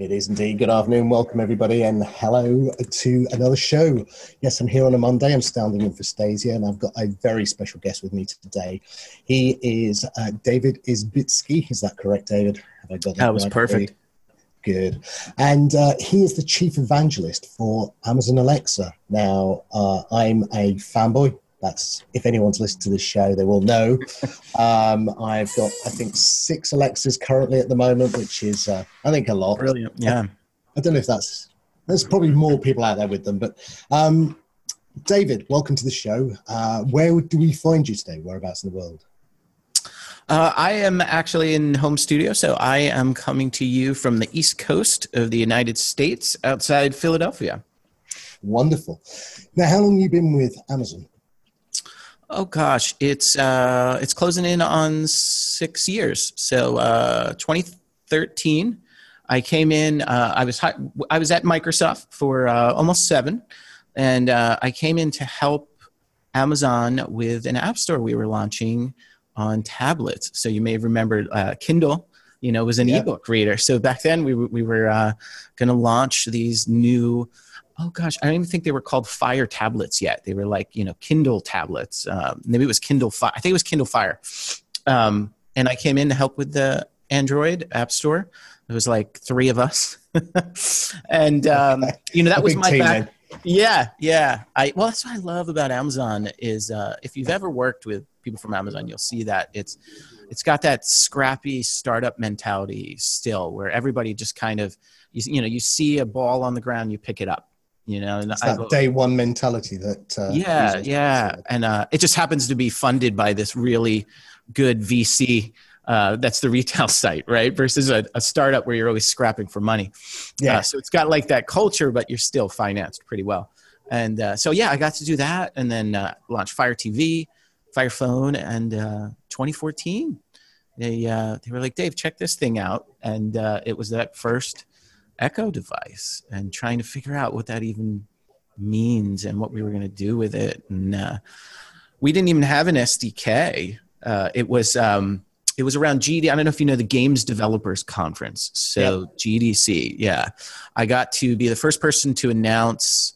It is indeed. Good afternoon. Welcome, everybody, and hello to another show. Yes, I'm here on a Monday. I'm standing in for Stasia, and I've got a very special guest with me today. He is uh, David Isbitski. Is that correct, David? Have I got that, that was right? perfect. Good. And uh, he is the chief evangelist for Amazon Alexa. Now, uh, I'm a fanboy that's if anyone's listened to this show, they will know. Um, I've got I think six Alexas currently at the moment, which is uh, I think a lot. Brilliant. Yeah. I, I, don't know if that's there's probably more people out there with them, but um, David, welcome to the show. Uh, where do we find you today? Whereabouts in the world? Uh, I am actually in home studio, so I am coming to you from the east coast of the United States, outside Philadelphia. Wonderful. Now, how long have you been with Amazon? Oh gosh, it's uh, it's closing in on six years. So uh, 2013, I came in. Uh, I was I was at Microsoft for uh, almost seven, and uh, I came in to help Amazon with an app store we were launching on tablets. So you may have remembered uh, Kindle. You know, was an yep. ebook reader. So back then we we were going to launch these new oh gosh, I don't even think they were called Fire tablets yet. They were like, you know, Kindle tablets. Um, maybe it was Kindle Fire. I think it was Kindle Fire. Um, and I came in to help with the Android App Store. There was like three of us, and um, you know that was my back. Yeah, yeah. I well, that's what I love about Amazon is uh, if you've ever worked with people from Amazon, you'll see that it's it's got that scrappy startup mentality still, where everybody just kind of you, you know you see a ball on the ground, you pick it up you know and it's that day one mentality that uh, yeah yeah. and uh, it just happens to be funded by this really good vc uh, that's the retail site right? Versus a, a, startup where you're always scrapping for money. Yeah. uh, so it's got like that culture but you're still financed pretty well. And uh, so yeah i got to do that and then uh, launch fire tv fire phone and 2014 they they were like dave check this thing out. And it was that first Echo device and trying to figure out what that even means and what we were going to do with it. And uh, we didn't even have an SDK. Uh, it was um, it was around GD. I don't know if you know the Games Developers Conference. So yep. GDC, yeah. I got to be the first person to announce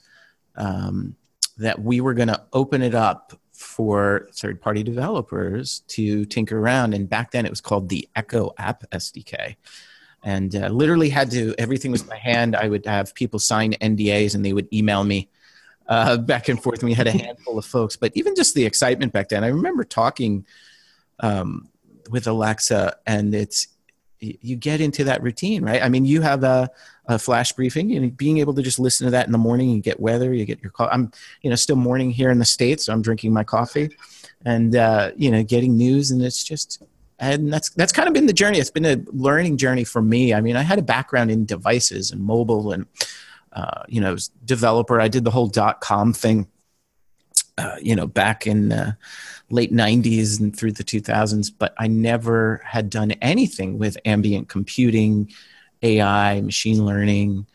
um, that we were going to open it up for third party developers to tinker around. And back then it was called the Echo App SDK and uh, literally had to everything was by hand. I would have people sign ndas and they would email me uh, back and forth. And we had a handful of folks but even just the excitement back then i remember talking um, with alexa and it's you get into that routine right? I mean you have a, a flash briefing and being able to just listen to that in the morning you get weather you get your call i'm you know still morning here in the states so i'm drinking my coffee and uh, you know getting news and it's just and that's that's kind of been the journey. It's been a learning journey for me. I mean, I had a background in devices and mobile, and uh, you know, developer. I did the whole dot com thing, uh, you know, back in the late '90s and through the 2000s. But I never had done anything with ambient computing, AI, machine learning.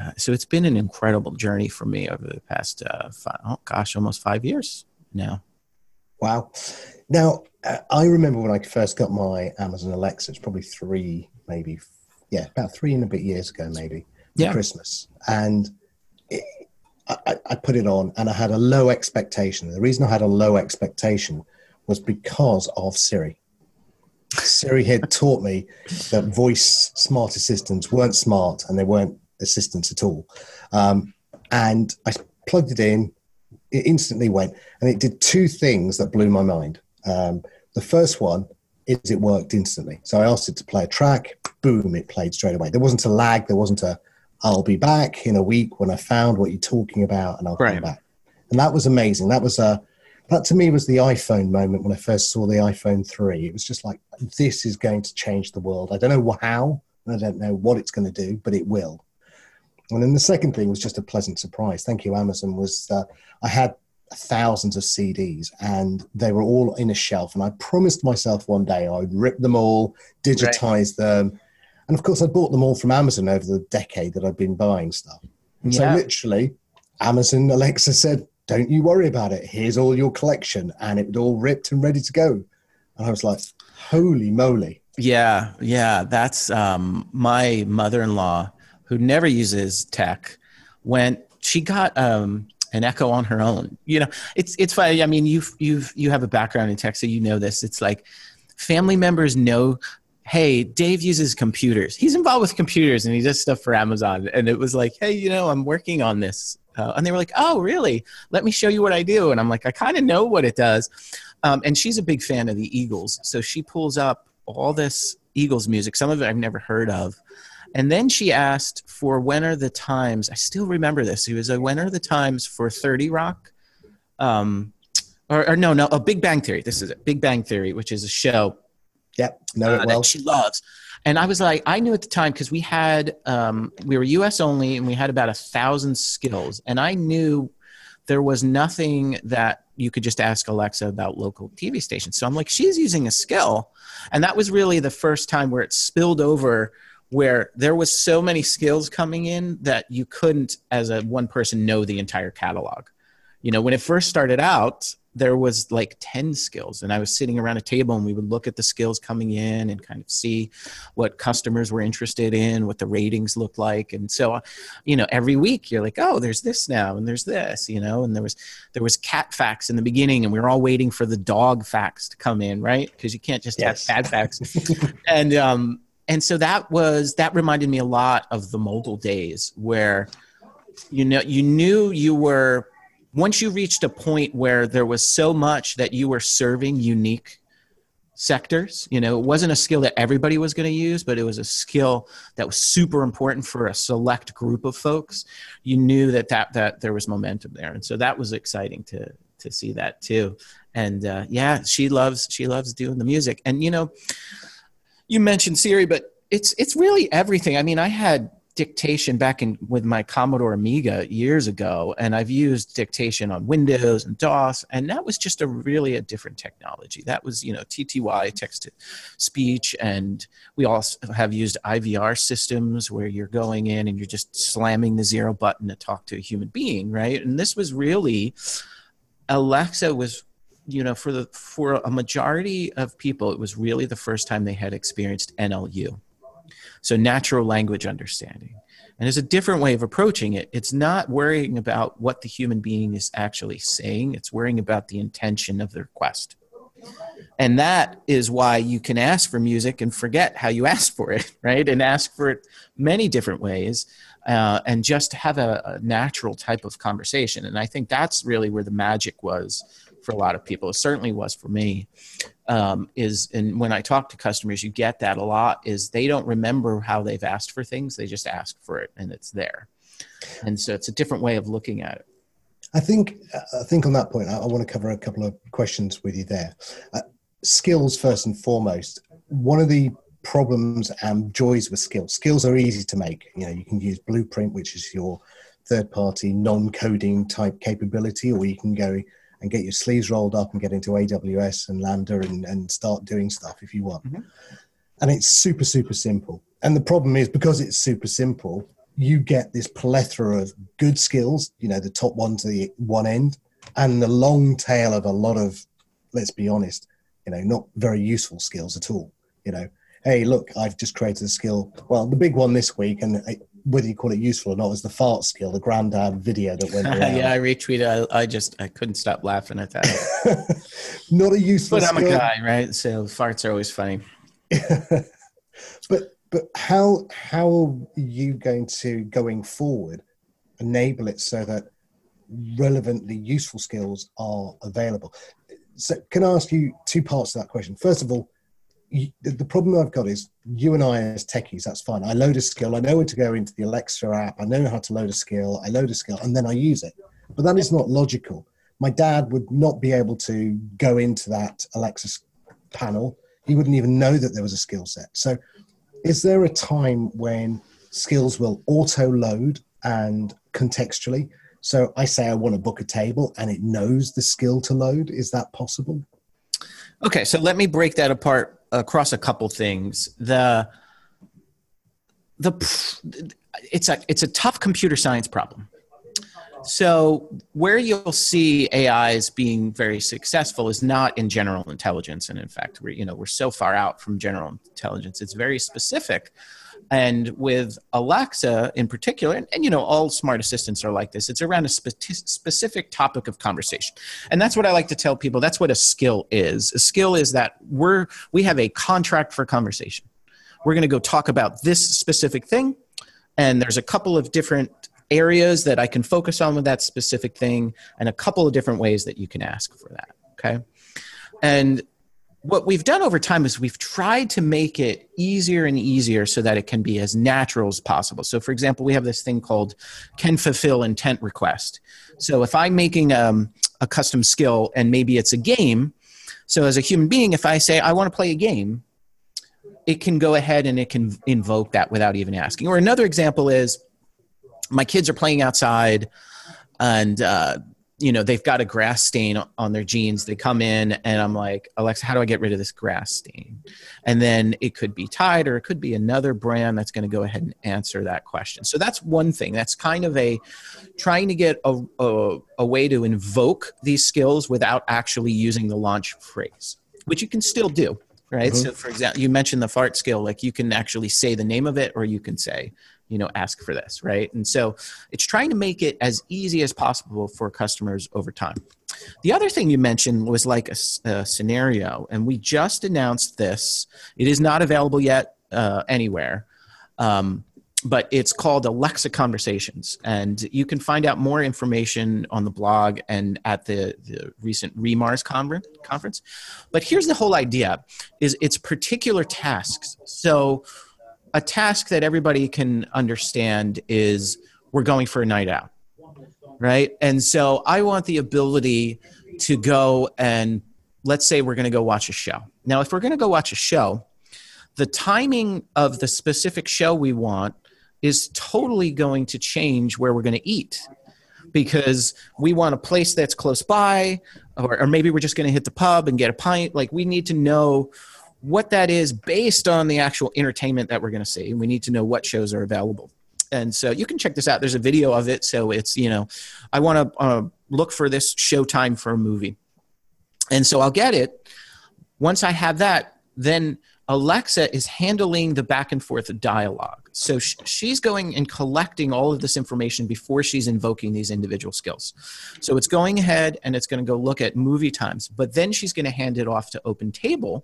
Uh, so it's been an incredible journey for me over the past, uh, five, oh gosh, almost five years now. Wow. Now, uh, I remember when I first got my Amazon Alexa, it's probably three, maybe, yeah, about three and a bit years ago, maybe, yeah. Christmas. And it, I, I put it on and I had a low expectation. The reason I had a low expectation was because of Siri. Siri had taught me that voice smart assistants weren't smart and they weren't assistants at all. Um, and I plugged it in, it instantly went, and it did two things that blew my mind. Um, the first one is it worked instantly. So I asked it to play a track, boom, it played straight away. There wasn't a lag, there wasn't a I'll be back in a week when I found what you're talking about and I'll right. come back. And that was amazing. That was a that to me was the iPhone moment when I first saw the iPhone 3. It was just like this is going to change the world. I don't know how, I don't know what it's going to do, but it will. And then the second thing was just a pleasant surprise. Thank you, Amazon. Was uh, I had thousands of CDs and they were all in a shelf. And I promised myself one day I'd rip them all, digitize right. them. And of course, I bought them all from Amazon over the decade that I've been buying stuff. Yeah. so, literally, Amazon Alexa said, Don't you worry about it. Here's all your collection. And it was all ripped and ready to go. And I was like, Holy moly. Yeah, yeah. That's um, my mother in law who never uses tech, went. She got um, an Echo on her own. You know, it's it's funny. I mean, you've you've you have a background in tech, so you know this. It's like family members know hey, Dave uses computers. He's involved with computers and he does stuff for Amazon. And it was like, hey, you know, I'm working on this. Uh, and they were like, oh, really? Let me show you what I do. And I'm like, I kind of know what it does. Um, and she's a big fan of the Eagles. So she pulls up all this Eagles music, some of it I've never heard of. And then she asked for when are the times, I still remember this. It was a when are the times for 30 Rock? Um, or, or no, no, a Big Bang Theory. This is it, Big Bang Theory, which is a show Yep, know it uh, well. That she loves. And I was like, I knew at the time because we had, um, we were US only and we had about a thousand skills. And I knew there was nothing that you could just ask Alexa about local TV stations. So I'm like, she's using a skill. And that was really the first time where it spilled over where there was so many skills coming in that you couldn't as a one person know the entire catalog. You know when it first started out there was like 10 skills and i was sitting around a table and we would look at the skills coming in and kind of see what customers were interested in what the ratings looked like. And so you know every week you're like oh there's this now and there's this you know? And there was there was cat facts in the beginning and we were all waiting for the dog facts to come in right? Because you can't just yes. have cat facts. And um and so that was that reminded me a lot of the mogul days where you know you knew you were once you reached a point where there was so much that you were serving unique sectors you know it wasn't a skill that everybody was going to use but it was a skill that was super important for a select group of folks. You knew that that that there was momentum there. And so that was exciting to to see that too. And uh, yeah she loves she loves doing the music. And you know you mentioned siri but it's it's really everything i mean i had dictation back in with my Commodore Amiga years ago, and I've used dictation on Windows and DOS, and that was just a really a different technology. That was you know TTY text to speech, and we also have used IVR systems where you're going in and you're just slamming the zero button to talk to a human being, right? And this was really Alexa was you know for the for a majority of people it was really the first time they had experienced NLU so, natural language understanding. And there's a different way of approaching it. It's not worrying about what the human being is actually saying, it's worrying about the intention of the request. And that is why you can ask for music and forget how you asked for it, right? And ask for it many different ways uh, and just have a, a natural type of conversation. And I think that's really where the magic was for a lot of people. It certainly was for me. Um, is and when I talk to customers, you get that a lot. Is they don't remember how they've asked for things; they just ask for it, and it's there. And so it's a different way of looking at it. I think I think on that point, I, I want to cover a couple of questions with you there. Uh, skills first and foremost. One of the problems and joys with skills. Skills are easy to make. You know, you can use Blueprint, which is your third-party non-coding type capability, or you can go and get your sleeves rolled up and get into AWS and Lambda and, and start doing stuff if you want. Mm-hmm. And it's super, super simple. And the problem is because it's super simple, you get this plethora of good skills, you know, the top one to the one end, and the long tail of a lot of, let's be honest, you know, not very useful skills at all. You know, hey, look, I've just created a skill. Well, the big one this week, and whether you call it useful or not, is the fart skill, the granddad video that went around. yeah, I retweeted. I, I, just I couldn't stop laughing at that. not a useful. Skill but I'm skill. a guy, right? So farts are always funny. but but how how are you going to going forward enable it so that relevantly useful skills are available? So can I ask you two parts to that question? First of all the problem I've got is you and I as techies, that's fine. I load a skill, I know where to go into the Alexa app, I know how to load a skill, I load a skill, and then I use it. But that is not logical. My dad would not be able to go into that Alexa panel. He wouldn't even know that there was a skill set. So, is there a time when skills will auto load and contextually? So, I say I want to book a table and it knows the skill to load. Is that possible? Okay, so let me break that apart across a couple things. The the it's a it's a tough computer science problem. So where you'll see AIs being very successful is not in general intelligence, and in fact, we're you know we're so far out from general intelligence. It's very specific And with Alexa in particular, and, and, you know, all smart assistants are like this, it's around a spe- specific topic of conversation. And that's what I like to tell people. That's what a skill is. A skill is that we're, we have a contract for conversation. We're going to go talk about this specific thing. And there's a couple of different areas that I can focus on with that specific thing, and a couple of different ways that you can ask for that. Okay. And what we've done over time is we've tried to make it easier and easier so that it can be as natural as possible. So, for example, we have this thing called can fulfill intent request. So, if I'm making um, a custom skill and maybe it's a game, so as a human being, if I say I want to play a game, it can go ahead and it can invoke that without even asking. Or another example is my kids are playing outside and uh, you know they've got a grass stain on their jeans. They come in and i'm like alexa how do i get rid of this grass stain? And then it could be tide or it could be another brand that's going to go ahead and answer that question. So that's one thing. That's kind of a trying to get a, a, a way to invoke these skills without actually using the launch phrase which you can still do right? Mm-hmm. so for example you mentioned the fart skill like you can actually say the name of it or you can say you know ask for this right and so it's trying to make it as easy as possible for customers over time the other thing you mentioned was like a, a scenario and we just announced this it is not available yet uh, anywhere um, but it's called Alexa Conversations, and you can find out more information on the blog and at the, the recent re:MARS conference. But here's the whole idea: is it's particular tasks. So a task that everybody can understand is we're going for a night out right? And so i want the ability to go and let's say we're going to go watch a show. Now if we're going to go watch a show the timing of the specific show we want is totally going to change where we're going to eat because we want a place that's close by or, or maybe we're just going to hit the pub and get a pint. Like we need to know what that is based on the actual entertainment that we're going to see. We need to know what shows are available. And so you can check this out. There's a video of it. So it's, you know, I want to uh, look for this showtime for a movie. And so I'll get it. Once I have that, then Alexa is handling the back and forth dialogue. So sh- she's going and collecting all of this information before she's invoking these individual skills. So it's going ahead and it's going to go look at movie times, but then she's going to hand it off to OpenTable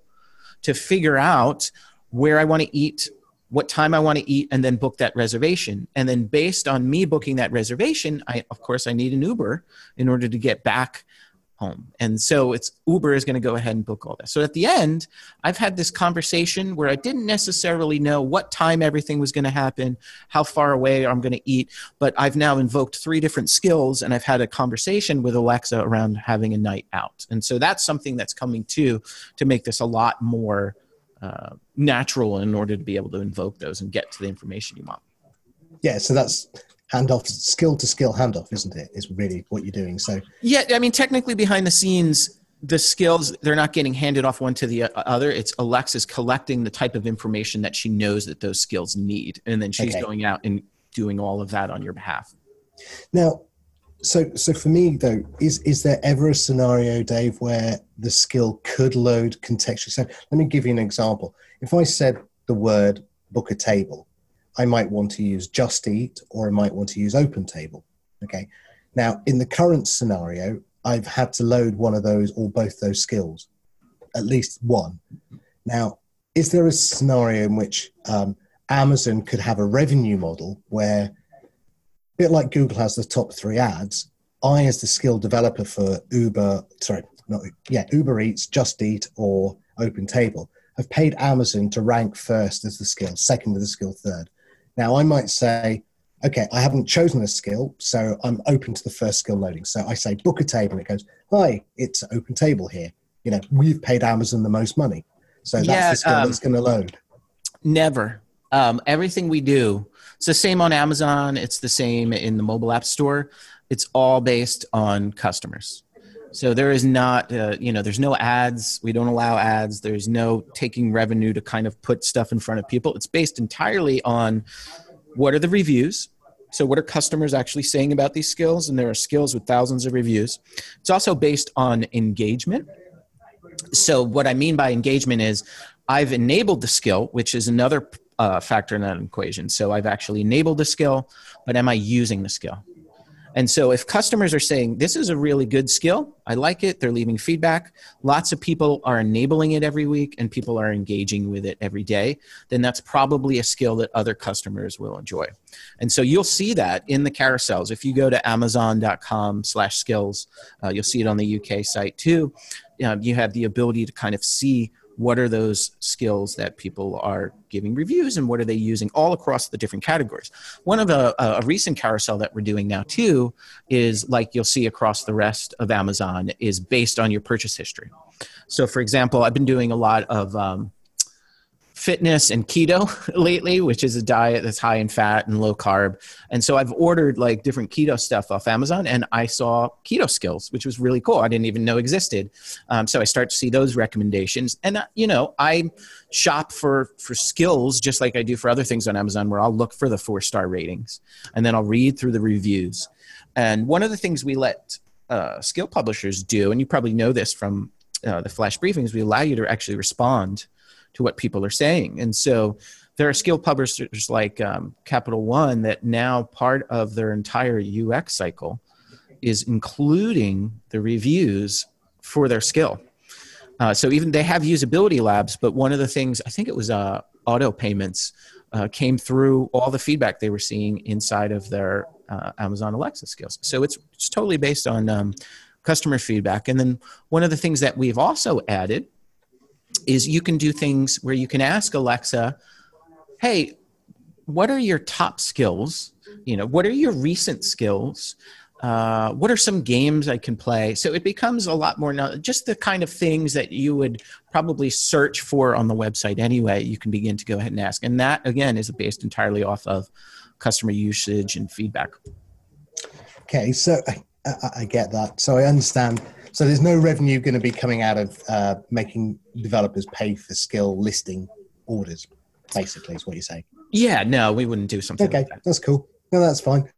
to figure out where I want to eat, what time I want to eat, and then book that reservation. And then based on me booking that reservation, I of course I need an Uber in order to get back home. And so it's Uber is going to go ahead and book all that. So at the end, I've had this conversation where I didn't necessarily know what time everything was going to happen, how far away I'm going to eat, but I've now invoked three different skills and I've had a conversation with Alexa around having a night out. And so that's something that's coming too to make this a lot more uh, natural in order to be able to invoke those and get to the information you want. Yeah, so that's handoff, skill to skill handoff, isn't it? Is really what you're doing. So yeah, I mean, technically behind the scenes, the skills they're not getting handed off one to the other. It's Alexa's collecting the type of information that she knows that those skills need, and then she's okay. going out and doing all of that on your behalf. Now, so so for me though, is is there ever a scenario, Dave, where the skill could load contextually? So let me give you an example. If I said the word book a table, I might want to use Just Eat or I might want to use OpenTable. Okay. Now, in the current scenario, I've had to load one of those or both those skills, at least one. Now, is there a scenario in which um, Amazon could have a revenue model where, a bit like Google has the top three ads, I, as the skill developer for Uber, sorry, not yeah, Uber Eats, Just Eat, or OpenTable, have paid Amazon to rank first as the skill, second as the skill, third. Now, I might say, okay, I haven't chosen a skill, so I'm open to the first skill loading. So I say book a table, and it goes, hi, it's open table here. You know, we've paid Amazon the most money. So that's yeah, the skill um, that's going to load. Never. Um, everything we do, it's the same on Amazon, it's the same in the mobile app store. It's all based on customers. So there is not, uh, you know, there's no ads. We don't allow ads. There's no taking revenue to kind of put stuff in front of people. It's based entirely on what are the reviews. So what are customers actually saying about these skills? And there are skills with thousands of reviews. It's also based on engagement. So what I mean by engagement is I've enabled the skill, which is another uh, factor in that equation. So I've actually enabled the skill, but am I using the skill? And so if customers are saying, this is a really good skill, I like it, they're leaving feedback, lots of people are enabling it every week and people are engaging with it every day, then that's probably a skill that other customers will enjoy. And so you'll see that in the carousels. If you go to amazon.com slash skills, uh, you'll see it on the UK site too. Uh, you have the ability to kind of see what are those skills that people are giving reviews and what are they using all across the different categories. One of a, a, recent carousel that we're doing now too is like you'll see across the rest of amazon is based on your purchase history. So for example i've been doing a lot of um, fitness and keto lately, which is a diet that's high in fat and low carb. And so I've ordered like different keto stuff off Amazon and I saw keto skills, which was really cool. I didn't even know existed. Um, so I start to see those recommendations. And, uh, you know, I shop for, for skills just like I do for other things on Amazon where I'll look for the four star ratings and then I'll read through the reviews. And one of the things we let uh, skill publishers do, and you probably know this from uh, the flash briefings, we allow you to actually respond to what people are saying. And so there are skill publishers like um, Capital One that now part of their entire UX cycle is including the reviews for their skill. Uh, so even they have usability labs, but one of the things I think it was uh, auto payments uh, came through all the feedback they were seeing inside of their uh, Amazon Alexa skills. So it's, it's totally based on um, customer feedback. And then one of the things that we've also added is you can do things where you can ask Alexa, hey, what are your top skills? You know, what are your recent skills? Uh, what are some games I can play? So it becomes a lot more now, just the kind of things that you would probably search for on the website anyway. You can begin to go ahead and ask, and that again is based entirely off of customer usage and feedback. Okay, so I, I, I get that. So I understand so there's no revenue going to be coming out of uh, making developers pay for skill listing orders. Basically, is what you're saying. Yeah, no, we wouldn't do something. Okay, like that. that's cool. No, that's fine.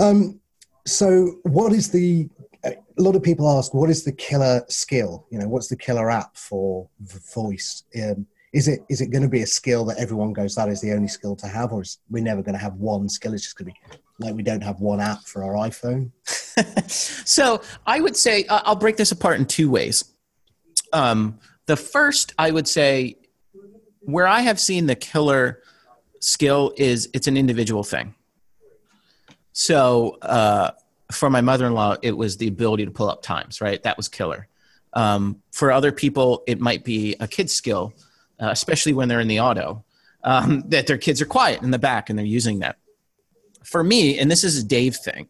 Um, so, what is the? A lot of people ask, what is the killer skill? You know, what's the killer app for voice? Um, is it is it going to be a skill that everyone goes that is the only skill to have, or is we're never going to have one skill? It's just going to be like we don't have one app for our iPhone. so I would say I'll break this apart in two ways. Um, the first, I would say, where I have seen the killer skill is it's an individual thing. So uh, for my mother-in-law, it was the ability to pull up times. Right, that was killer. Um, for other people, it might be a kid skill, uh, especially when they're in the auto. Um, that their kids are quiet in the back and they're using that. For me, and this is a Dave thing,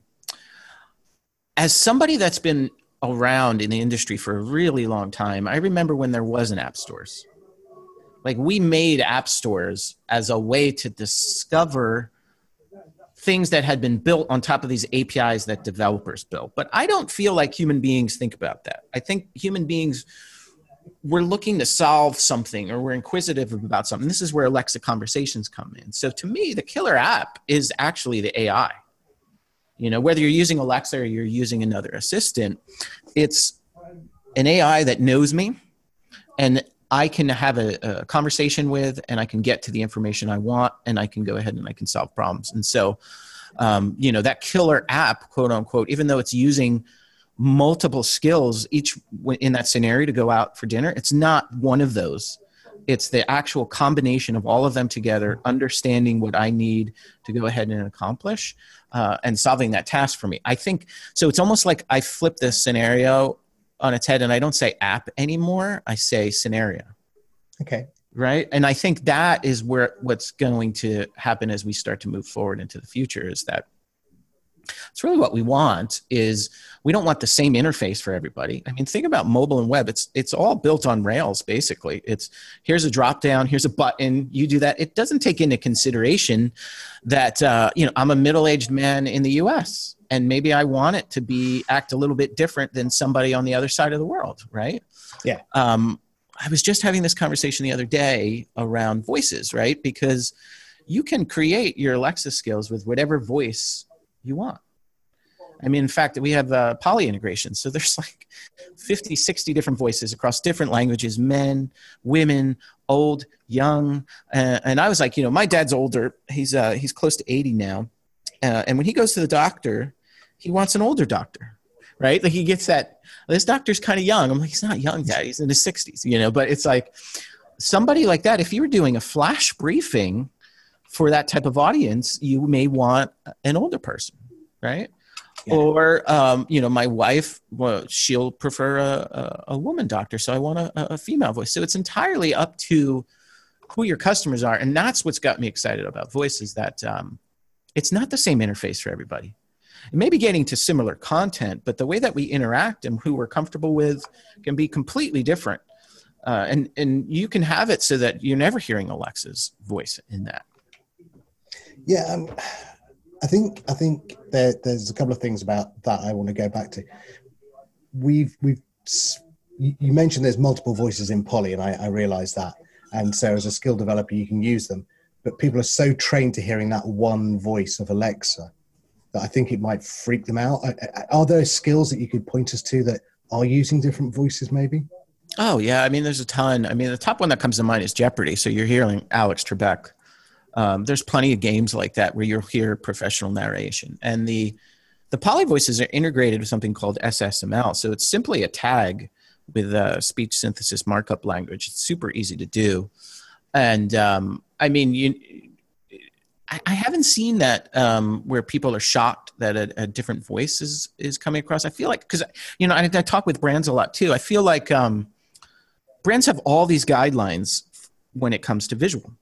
as somebody that's been around in the industry for a really long time, I remember when there wasn't app stores. Like we made app stores as a way to discover things that had been built on top of these APIs that developers built. But I don't feel like human beings think about that. I think human beings we're looking to solve something or we're inquisitive about something. This is where Alexa conversations come in. So to me, the killer app is actually the AI you know whether you're using alexa or you're using another assistant it's an ai that knows me and i can have a, a, conversation with and i can get to the information i want and i can go ahead and i can solve problems and so um, you know that killer app quote unquote even though it's using multiple skills each in that scenario to go out for dinner it's not one of those. It's the actual combination of all of them together understanding what i need to go ahead and accomplish uh, and solving that task for me. I think so it's almost like i flip this scenario on its head and i don't say app anymore i say scenario. Okay. Right? And i think that is where what's going to happen as we start to move forward into the future is that it's really what we want is we don't want the same interface for everybody. I mean think about mobile and web. It's it's all built on rails basically. It's here's a drop down here's a button you do that. It doesn't take into consideration that uh, you know i'm a middle-aged man in the us and maybe i want it to be act a little bit different than somebody on the other side of the world right? Yeah. Um, i was just having this conversation the other day around voices right? Because you can create your alexa skills with whatever voice you want. I mean, in fact, we have uh, Polly integration. So there's like 50, 60 different voices across different languages men, women, old, young. Uh, and I was like, you know, my dad's older. He's, uh, he's close to 80 now. Uh, and when he goes to the doctor, he wants an older doctor, right? Like he gets that, this doctor's kind of young. I'm like, he's not young, dad. He's in his 60s, you know, but it's like somebody like that, if you were doing a flash briefing for that type of audience, you may want an older person, right? Yeah. Or, um, you know, my wife, well, she'll prefer a, a, a woman doctor, so I want a, a, female voice. So it's entirely up to who your customers are, and that's what's got me excited about voice is that um, it's not the same interface for everybody. It may be getting to similar content, but the way that we interact and who we're comfortable with can be completely different. Uh, and and you can have it so that you're never hearing Alexa's voice in that. Yeah, um, I think I think there, there's a couple of things about that I want to go back to. We've we've you mentioned there's multiple voices in Polly, and I, I realize that. And so, as a skill developer, you can use them. But people are so trained to hearing that one voice of Alexa that I think it might freak them out. Are there skills that you could point us to that are using different voices, maybe? Oh yeah, I mean, there's a ton. I mean, the top one that comes to mind is Jeopardy. So you're hearing Alex Trebek um, there's plenty of games like that where you'll hear professional narration, and the the Polly voices are integrated with something called SSML. So it's simply a tag with a speech synthesis markup language. It's super easy to do, and um, I mean you. I, haven't seen that um, where people are shocked that a, a, different voice is, is coming across. I feel like because you know I, I, talk with brands a lot too. I feel like um, brands have all these guidelines when it comes to visual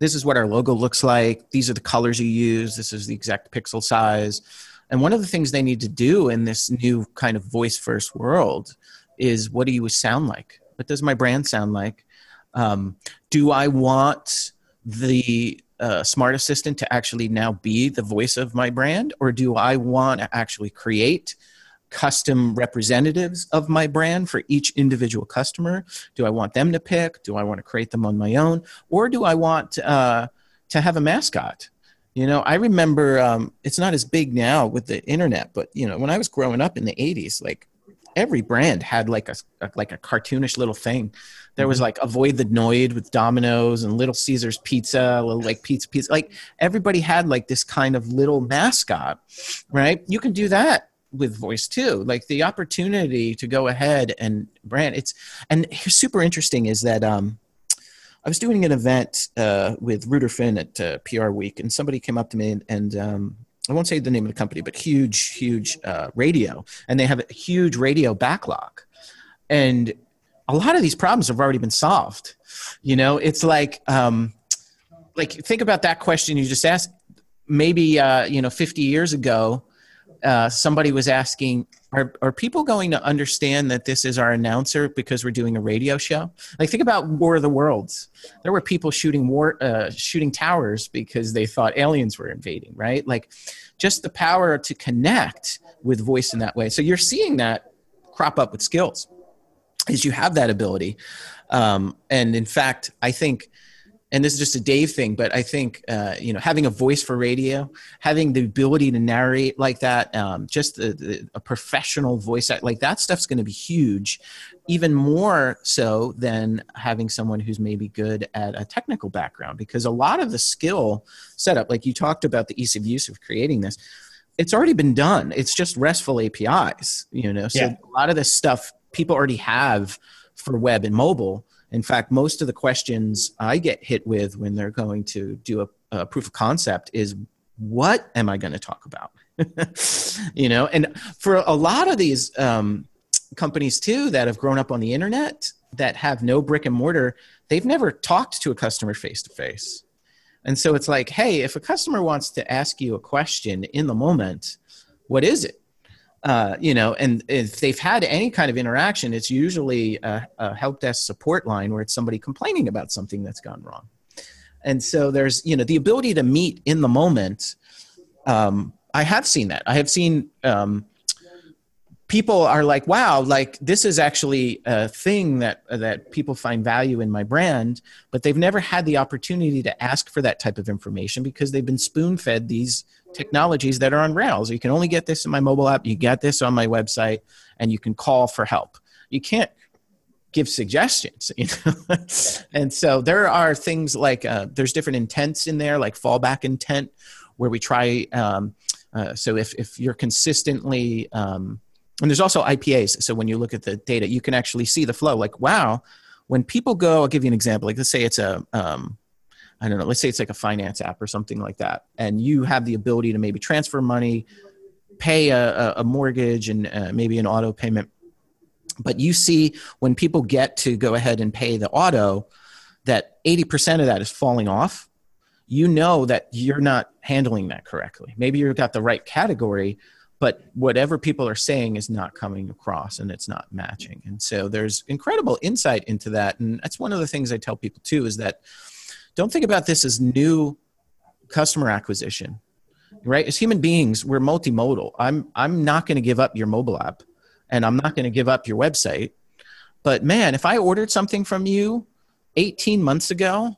this is what our logo looks like. These are the colors you use. This is the exact pixel size. And one of the things they need to do in this new kind of voice first world is what do you sound like? What does my brand sound like? Um, do I want the uh, smart assistant to actually now be the voice of my brand, or do I want to actually create custom representatives of my brand for each individual customer? Do I want them to pick? Do I want to create them on my own? Or do I want uh, to have a mascot? You know, I remember um, it's not as big now with the internet, but you know, when I was growing up in the '80s, like every brand had like a, a like a cartoonish little thing. There was mm-hmm. like avoid the Noid with Domino's and Little Caesars Pizza, little like pizza pizza. Like everybody had like this kind of little mascot, right? You can do that with voice too. Like the opportunity to go ahead and brand it's and super interesting is that um i was doing an event uh with Ruder Finn at uh, pr week and somebody came up to me and, and um i won't say the name of the company but huge huge uh, radio and they have a huge radio backlog. And a lot of these problems have already been solved. You know it's like um like think about that question you just asked. Maybe uh you know 50 years ago uh, somebody was asking, are, are people going to understand that this is our announcer because we're doing a radio show? Like, think about War of the Worlds. There were people shooting war, uh, shooting towers because they thought aliens were invading, right? Like, just the power to connect with voice in that way. So you're seeing that crop up with skills, is you have that ability. Um, and in fact, I think and this is just a Dave thing, but I think uh, you know having a voice for radio, having the ability to narrate like that, um, just the, a professional voice like that stuff's going to be huge, even more so than having someone who's maybe good at a technical background, because a lot of the skill setup, like you talked about the ease of use of creating this, it's already been done. It's just RESTful APIs, you know. So yeah. a lot of this stuff people already have for web and mobile in fact, most of the questions I get hit with when they're going to do a, a proof of concept is, what am I going to talk about? you know, and for a lot of these um, companies too that have grown up on the internet that have no brick and mortar, they've never talked to a customer face to face. And so it's like, hey, if a customer wants to ask you a question in the moment, what is it? Uh, you know, and if they've had any kind of interaction, it's usually a, a, help desk support line where it's somebody complaining about something that's gone wrong. And so there's, you know, the ability to meet in the moment. Um, I have seen that. I have seen um, people are like, wow, like this is actually a thing that that people find value in my brand, but they've never had the opportunity to ask for that type of information because they've been spoon fed these technologies that are on rails. You can only get this in my mobile app, you get this on my website, and you can call for help. You can't give suggestions you know and so there are things like uh, there's different intents in there like fallback intent where we try um, uh, so if, if you're consistently um, and there's also IPAs. So when you look at the data, you can actually see the flow. Like, wow, when people go, I'll give you an example. Like, let's say it's a, um, I don't know, let's say it's like a finance app or something like that, and you have the ability to maybe transfer money, pay a, a mortgage, and uh, maybe an auto payment. But you see when people get to go ahead and pay the auto, that 80% of that is falling off. You know that you're not handling that correctly. Maybe you've got the right category, but whatever people are saying is not coming across and it's not matching. And so there's incredible insight into that. And that's one of the things i tell people too is that don't think about this as new customer acquisition right? As human beings we're multimodal. I'm i'm not going to give up your mobile app and i'm not going to give up your website. But man if i ordered something from you 18 months ago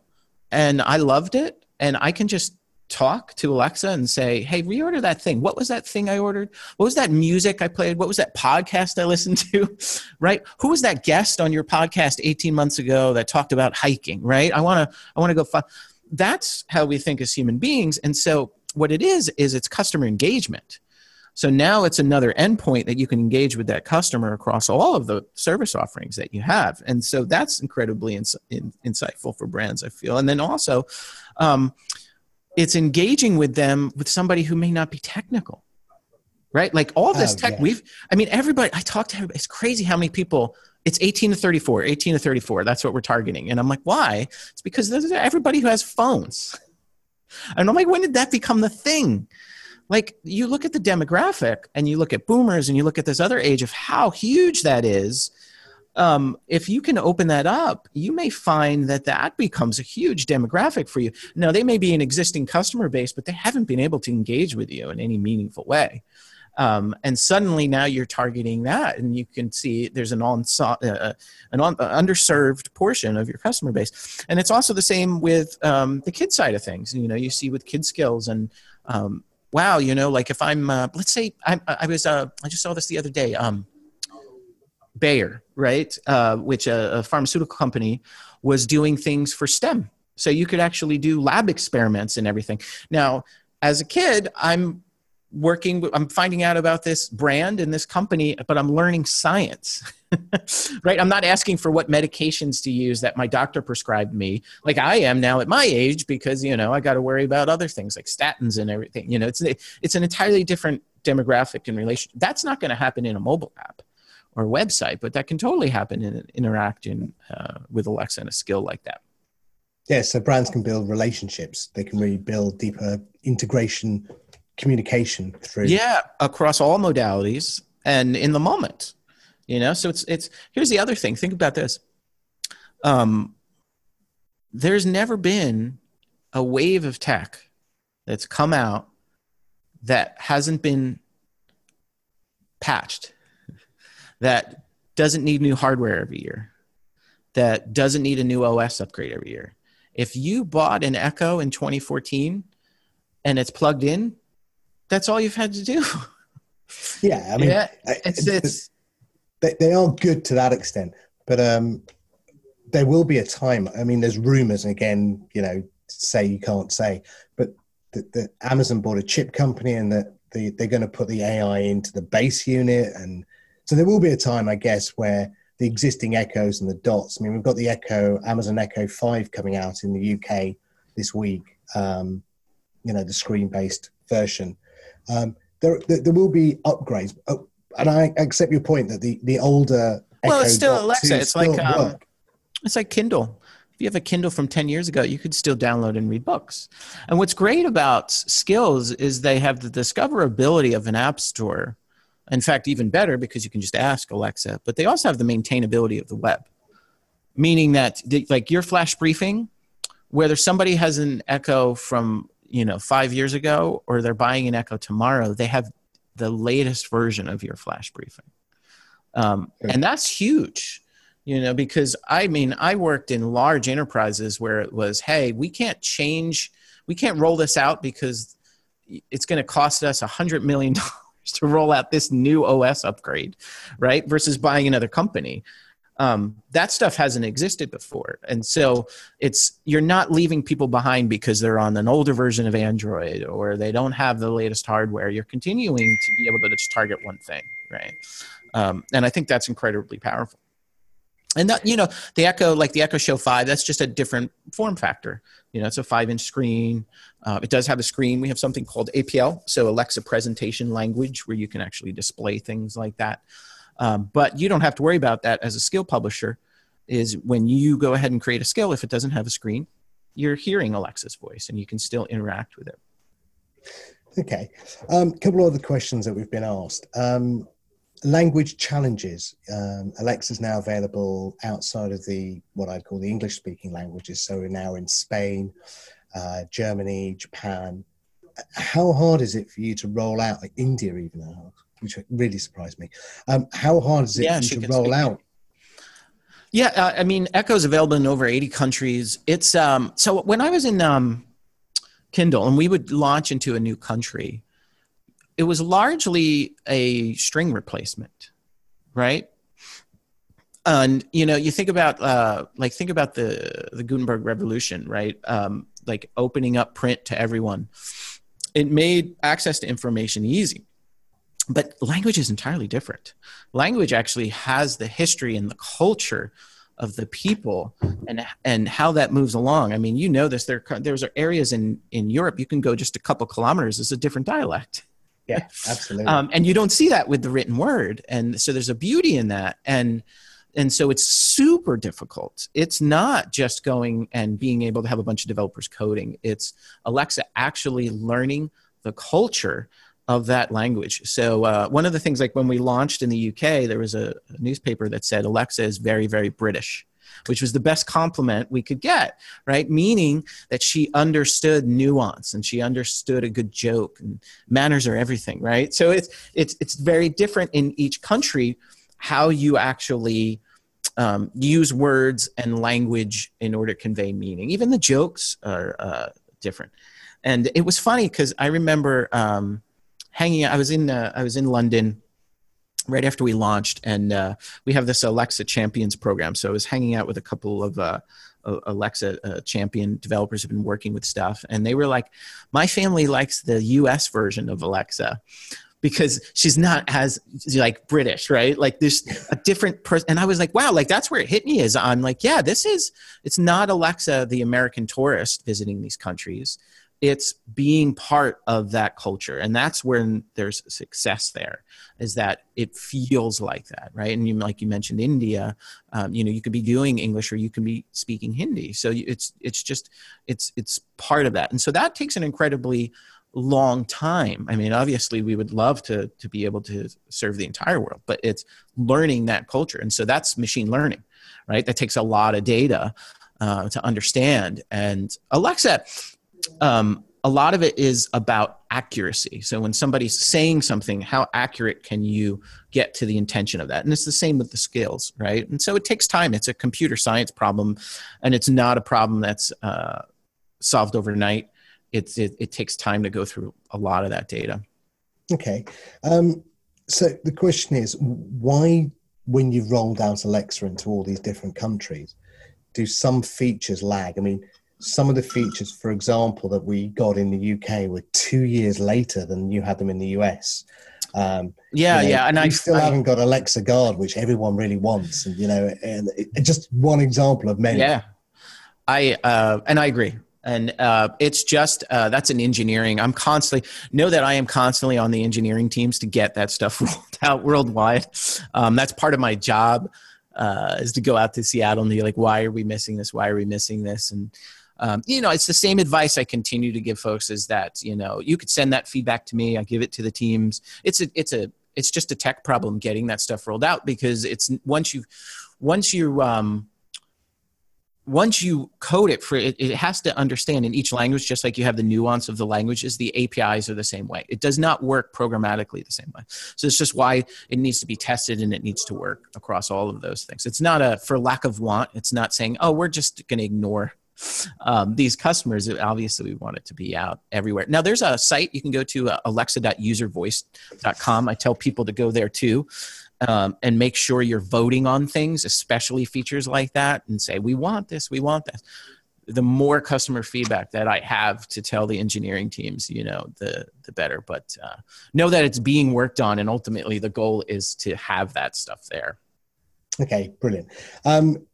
and i loved it and i can just talk to Alexa and say, "Hey, reorder that thing. What was that thing I ordered? What was that music I played? What was that podcast I listened to? right? Who was that guest on your podcast 18 months ago that talked about hiking? Right? I want to I want to go find that's how we think as human beings. And so what it is is it's customer engagement. So now it's another endpoint that you can engage with that customer across all of the service offerings that you have. And so that's incredibly ins- in, insightful for brands, I feel. And then also, um, it's engaging with them with somebody who may not be technical right? Like all this oh, tech yeah. we've i mean everybody i talk to everybody it's crazy how many people it's 18 to 34 18 to 34 that's what we're targeting. And i'm like why? It's because there's everybody who has phones. And i'm like when did that become the thing? Like you look at the demographic and you look at boomers and you look at this other age of how huge that is um, if you can open that up, you may find that that becomes a huge demographic for you. Now, they may be an existing customer base, but they haven't been able to engage with you in any meaningful way. Um, and suddenly now you're targeting that, and you can see there's an, on, uh, an on, uh, underserved portion of your customer base. And it's also the same with um, the kid side of things. You know, you see with kid skills and um, wow, you know, like if I'm, uh, let's say I, I was, uh, I just saw this the other day. Um, Bayer, right, uh, which a, a pharmaceutical company was doing things for STEM. So you could actually do lab experiments and everything. Now, as a kid, I'm working i'm finding out about this brand and this company but i'm learning science right i'm not asking for what medications to use that my doctor prescribed me like i am now at my age because you know i got to worry about other things like statins and everything you know it's it's an entirely different demographic and relation that's not going to happen in a mobile app or website, but that can totally happen in interacting uh, with Alexa and a skill like that. Yeah, so brands can build relationships. They can really build deeper integration, communication through. Yeah, across all modalities and in the moment. You know, so it's it's. Here's the other thing. Think about this. Um, there's never been a wave of tech that's come out that hasn't been patched that doesn't need new hardware every year, that doesn't need a new OS upgrade every year. If you bought an Echo in 2014 and it's plugged in, that's all you've had to do. Yeah, I mean, yeah, it's, it's, they, they are good to that extent, but um, there will be a time. I mean, there's rumors, and again, you know, say you can't say, but that Amazon bought a chip company and that the, they're going to put the AI into the base unit and so there will be a time, I guess, where the existing Echoes and the Dots. I mean, we've got the Echo, Amazon Echo Five coming out in the UK this week. Um, you know, the screen-based version. Um, there, there, will be upgrades, oh, and I accept your point that the the older well, Echo it's still Alexa. It's like um, it's like Kindle. If you have a Kindle from 10 years ago, you could still download and read books. And what's great about skills is they have the discoverability of an app store in fact, even better because you can just ask Alexa, but they also have the maintainability of the web, meaning that like your flash briefing, whether somebody has an Echo from you know five years ago or they're buying an Echo tomorrow, they have the latest version of your flash briefing. um, and that's huge you know because i mean i worked in large enterprises where it was hey we can't change we can't roll this out because it's going to cost us a hundred million dollars to roll out this new os upgrade right versus buying another company. Um, that stuff hasn't existed before. And so it's you're not leaving people behind because they're on an older version of android or they don't have the latest hardware. You're continuing to be able to just target one thing right? Um, and i think that's incredibly powerful. And that you know the echo like the echo show 5 that's just a different form factor. You know it's a five inch screen uh, it does have a screen. We have something called apl so alexa presentation language where you can actually display things like that. Um, but you don't have to worry about that as a skill publisher is when you go ahead and create a skill if it doesn't have a screen you're hearing alexa's voice and you can still interact with it. Okay. A um, couple of other questions that we've been asked. Um, language challenges. Um, Alexa is now available outside of the what I'd call the English speaking languages. So we're now in Spain, uh, Germany, Japan. How hard is it for you to roll out, like India even, which really surprised me? Um, how hard is it yeah, to roll out? Yeah, uh, I mean, Echo is available in over 80 countries. It's um, so when I was in um, Kindle and we would launch into a new country, it was largely a string replacement, right? And you know, you think about uh, like think about the the Gutenberg revolution, right? Um, like opening up print to everyone. It made access to information easy, but language is entirely different. Language actually has the history and the culture of the people and and how that moves along. I mean, you know this. There there's areas in in Europe you can go just a couple kilometers. It's a different dialect yeah absolutely um, and you don't see that with the written word and so there's a beauty in that and and so it's super difficult it's not just going and being able to have a bunch of developers coding it's alexa actually learning the culture of that language so uh, one of the things like when we launched in the uk there was a, newspaper that said alexa is very very british which was the best compliment we could get, right? Meaning that she understood nuance and she understood a good joke and manners are everything, right? So it's it's it's very different in each country how you actually um, use words and language in order to convey meaning. Even the jokes are uh, different. And it was funny because I remember um, hanging. I was in uh, I was in London right after we launched and uh, we have this alexa champions program so i was hanging out with a couple of uh, alexa uh, champion developers have been working with stuff and they were like my family likes the us version of alexa because she's not as like british right? Like there's a different person and i was like wow like that's where it hit me is i'm like yeah this is it's not alexa the american tourist visiting these countries. It's being part of that culture and that's when there's success there is that it feels like that right? And you, like you mentioned india um, you know you could be doing english or you can be speaking hindi. So it's it's just it's it's part of that. And so that takes an incredibly long time i mean obviously we would love to to be able to serve the entire world but it's learning that culture and so that's machine learning right that takes a lot of data uh, to understand and alexa um, a lot of it is about accuracy. So when somebody's saying something, how accurate can you get to the intention of that? And it's the same with the skills, right? And so it takes time. It's a computer science problem, and it's not a problem that's uh, solved overnight. It's it, it, takes time to go through a lot of that data. Okay, um, so the question is, why, when you've rolled out Alexa into all these different countries, do some features lag? I mean some of the features, for example, that we got in the UK were two years later than you had them in the US. Um, yeah, you know, yeah, and I still I, haven't got Alexa Guard, which everyone really wants, and you know, and it, just one example of many. Yeah, I uh, and I agree, and uh, it's just uh, that's an engineering. I'm constantly know that I am constantly on the engineering teams to get that stuff rolled out worldwide. Um, that's part of my job uh, is to go out to Seattle and be like, why are we missing this? Why are we missing this? And um, you know, it's the same advice I continue to give folks is that, you know, you could send that feedback to me. I give it to the teams. It's a, it's a, it's just a tech problem getting that stuff rolled out because it's once you, once you, um, once you code it for it, it has to understand in each language, just like you have the nuance of the languages, the APIs are the same way. It does not work programmatically the same way. So it's just why it needs to be tested and it needs to work across all of those things. It's not a for lack of want. It's not saying, oh, we're just going to ignore um, these customers. Obviously, we want it to be out everywhere. Now, there's a site you can go to, uh, alexa.uservoice.com. I tell people to go there too um, and make sure you're voting on things, especially features like that, and say, we want this, we want this. The more customer feedback that I have to tell the engineering teams, you know, the the better. But uh, know that it's being worked on, and ultimately the goal is to have that stuff there. Okay, brilliant. Um,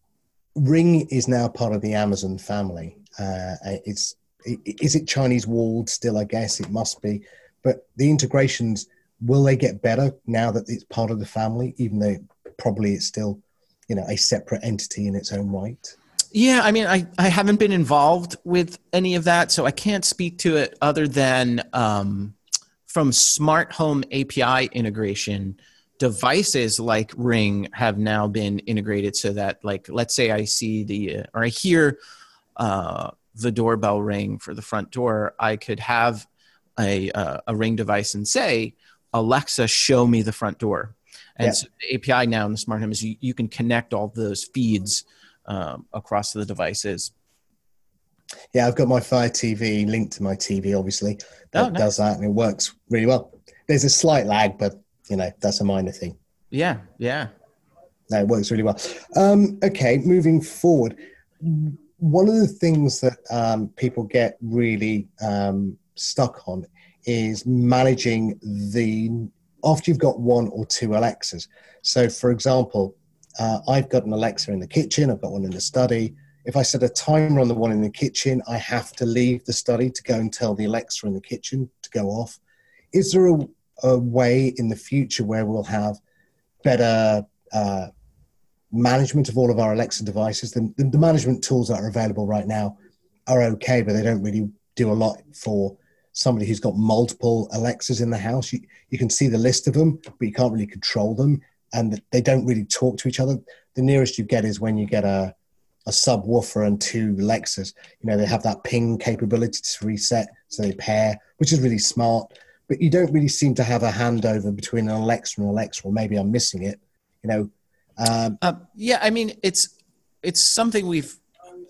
Ring is now part of the Amazon family. Uh, it's is it Chinese walled still? I guess it must be, but the integrations will they get better now that it's part of the family, even though probably it's still, you know, a separate entity in its own right? Yeah, I mean, I, I haven't been involved with any of that, so I can't speak to it other than um, from smart home API integration, devices like Ring have now been integrated so that, like, let's say I see the, uh, or I hear uh, the doorbell ring for the front door, I could have a, uh, a Ring device and say, Alexa, show me the front door. And yeah. so the API now in the smart home is you, you can connect all those feeds um, across the devices. Yeah, I've got my Fire TV linked to my TV, obviously. That oh, nice. does that and it works really well. There's a slight lag, but you know, that's a minor thing. Yeah, yeah. No, it works really well. Um, okay, moving forward. One of the things that um, people get really um, stuck on is managing the after you've got one or two Alexas. So, for example, uh, I've got an Alexa in the kitchen, I've got one in the study. If I set a timer on the one in the kitchen, I have to leave the study to go and tell the Alexa in the kitchen to go off. Is there a, a way in the future where we'll have better uh, management of all of our Alexa devices? The, the, the management tools that are available right now are okay, but they don't really do a lot for somebody who's got multiple Alexas in the house. You, you can see the list of them, but you can't really control them. And they don't really talk to each other. The nearest you get is when you get a, a subwoofer and two Alexas. You know, they have that ping capability to reset, so they pair, which is really smart. But you don't really seem to have a handover between an Alexa and an Alexa, or maybe I'm missing it. You know. Um, uh, yeah, I mean, it's it's something we've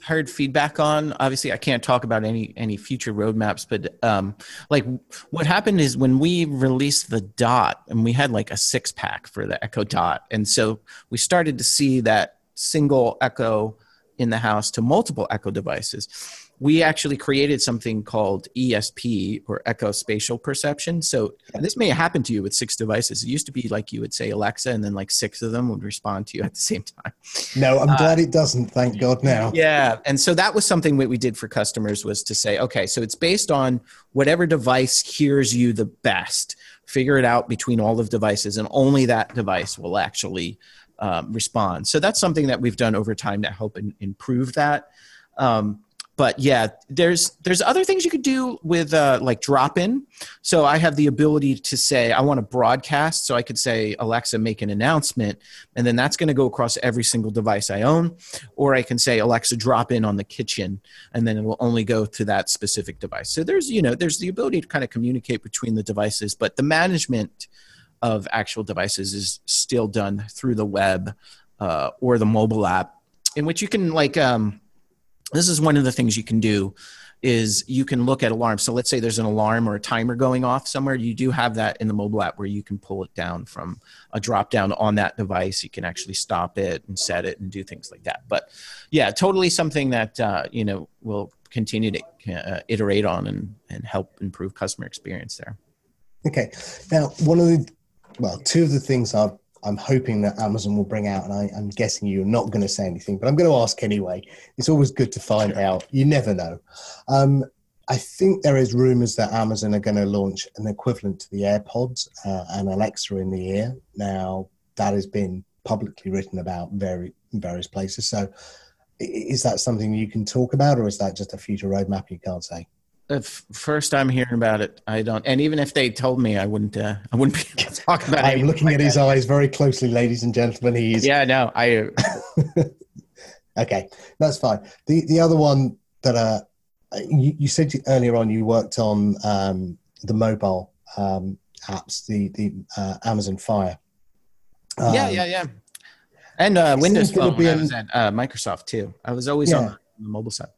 heard feedback on. Obviously, I can't talk about any any future roadmaps, but um, like what happened is when we released the Dot, and we had like a six pack for the Echo Dot, and so we started to see that single Echo in the house to multiple Echo devices we actually created something called ESP or Echo Spatial Perception. So this may happen to you with six devices. It used to be like you would say Alexa, and then like six of them would respond to you at the same time. No, I'm uh, glad it doesn't. Thank God now. Yeah, and so that was something that we did for customers was to say, okay, so it's based on whatever device hears you the best. Figure it out between all of devices, and only that device will actually um, respond. So that's something that we've done over time to help in, improve that. Um, but yeah there's there's other things you could do with uh, like drop in so i have the ability to say i want to broadcast so i could say alexa make an announcement and then that's going to go across every single device i own or i can say alexa drop in on the kitchen and then it will only go to that specific device. So there's you know there's the ability to kind of communicate between the devices but the management of actual devices is still done through the web uh, or the mobile app in which you can like um, this is one of the things you can do is you can look at alarms. So let's say there's an alarm or a timer going off somewhere. You do have that in the mobile app where you can pull it down from a drop down on that device. You can actually stop it and set it and do things like that. But yeah totally something that uh, you know will continue to uh, iterate on and, and help improve customer experience there. Okay. Now one of the well two of the things i've I'm hoping that Amazon will bring out, and I, am guessing you're not going to say anything, but I'm going to ask anyway. It's always good to find sure. out. You never know. Um, I think there is rumors that Amazon are going to launch an equivalent to the AirPods uh, and Alexa in the ear. Now that has been publicly written about very various places. So, is that something you can talk about, or is that just a future roadmap you can't say? First I'm hearing about it. I don't, and even if they told me, I wouldn't. Uh, I wouldn't be able to talk about it. I'm looking like at his eyes very closely, ladies and gentlemen. He's yeah, no, I. Okay, that's fine. The the other one that uh, you, you said earlier on you worked on um, the mobile um, apps, the the uh, Amazon Fire. Um, yeah, yeah, yeah. And uh, Windows Phone when I was at uh, Microsoft too. I was always yeah. on the mobile side.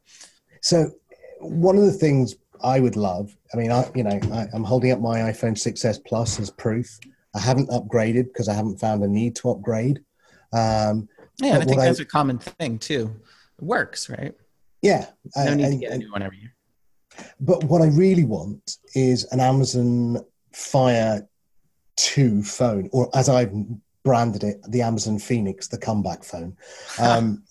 So one of the things I would love, I mean, I you know, I, am holding up my iPhone 6s Plus as proof. I haven't upgraded because I haven't found a need to upgrade. Um, yeah, I think that's I, a common thing too. It works, right? Yeah. No need to get a new one every year. But what I really want is an Amazon Fire 2 phone, or as I've branded it, the Amazon Phoenix, the comeback phone. Um,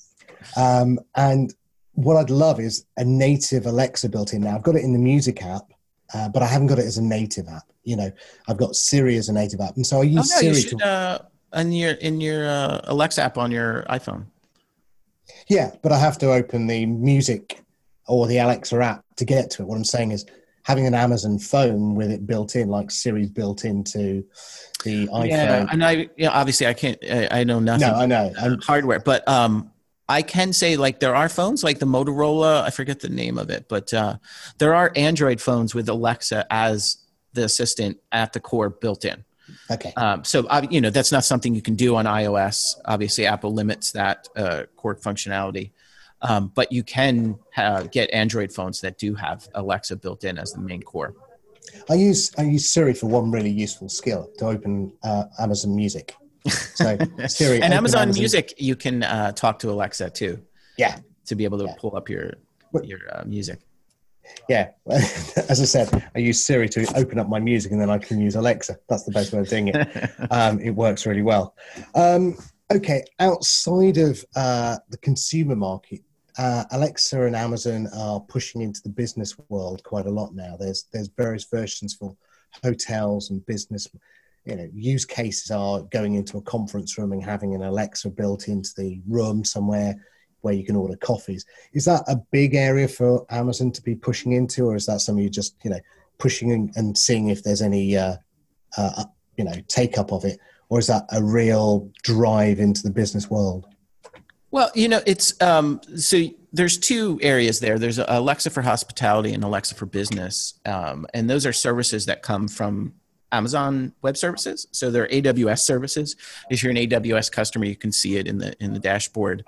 um, and what I'd love is a native Alexa built in now. I've got it in the music app, uh, but I haven't got it as a native app. You know, I've got Siri as a native app, and so I use oh, no, Siri you should, to. Uh, in your in your uh, Alexa app on your iPhone. Yeah, but I have to open the music or the Alexa app to get to it. What I'm saying is having an Amazon phone with it built in, like Siri's built into the iPhone. Yeah, and I yeah, obviously I can't. I, I know nothing. No, I know I'm, hardware, but um, I can say like there are phones like the Motorola. I forget the name of it, but uh, there are Android phones with Alexa as the assistant at the core built in. Okay. Um, so uh, you know that's not something you can do on iOS. Obviously, Apple limits that uh, core functionality, um, but you can uh, get Android phones that do have Alexa built in as the main core. I use I use Siri for one really useful skill to open uh, Amazon Music. So Siri and Amazon, Amazon, Music, you can uh, talk to Alexa too. Yeah. To be able to yeah. pull up your your uh, music yeah, as I said, I use Siri to open up my music, and then I can use Alexa. That's the best way of doing it. Um, it works really well. Um, okay, outside of uh, the consumer market, uh, Alexa and Amazon are pushing into the business world quite a lot now. There's there's various versions for hotels and business. You know, use cases are going into a conference room and having an Alexa built into the room somewhere where you can order coffees. Is that a big area for Amazon to be pushing into, or is that something you just you know pushing and seeing if there's any uh, uh, you know take up of it, or is that a real drive into the business world? Well, you know, it's um, so there's two areas there. There's Alexa for hospitality and Alexa for business, um, and those are services that come from Amazon Web Services. So they're AWS services. If you're an AWS customer, you can see it in the in the dashboard.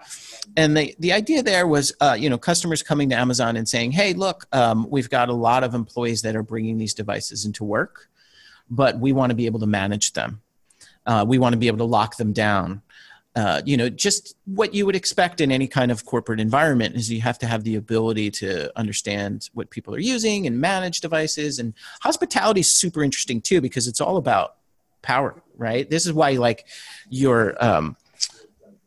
And the the idea there was, uh, you know, customers coming to Amazon and saying, "Hey, look, um, we've got a lot of employees that are bringing these devices into work, but we want to be able to manage them. Uh, we want to be able to lock them down." Uh, you know, just what you would expect in any kind of corporate environment is you have to have the ability to understand what people are using and manage devices. And hospitality is super interesting too because it's all about power, right? This is why like your um,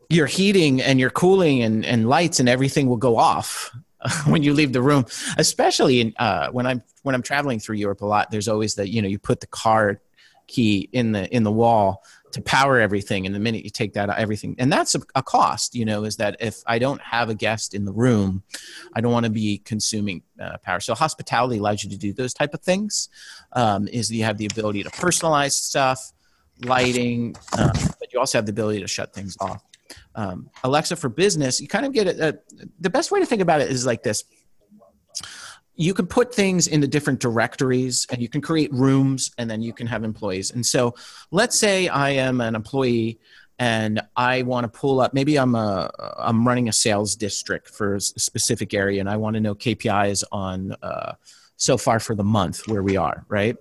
your heating and your cooling and, and lights and everything will go off when you leave the room, especially in, uh, when I'm when I'm traveling through Europe a lot. There's always that you know you put the car key in the in the wall to power everything and the minute you take that everything and that's a, a, cost you know is that if i don't have a guest in the room i don't want to be consuming uh, power. So hospitality allows you to do those type of things um, is you have the ability to personalize stuff lighting um, but you also have the ability to shut things off. Um, alexa for business you kind of get it uh, the best way to think about it is like this you can put things into different directories and you can create rooms and then you can have employees. And so let's say I am an employee and I want to pull up maybe I'm a I'm running a sales district for a specific area and I want to know KPIs on uh, so far for the month where we are, right?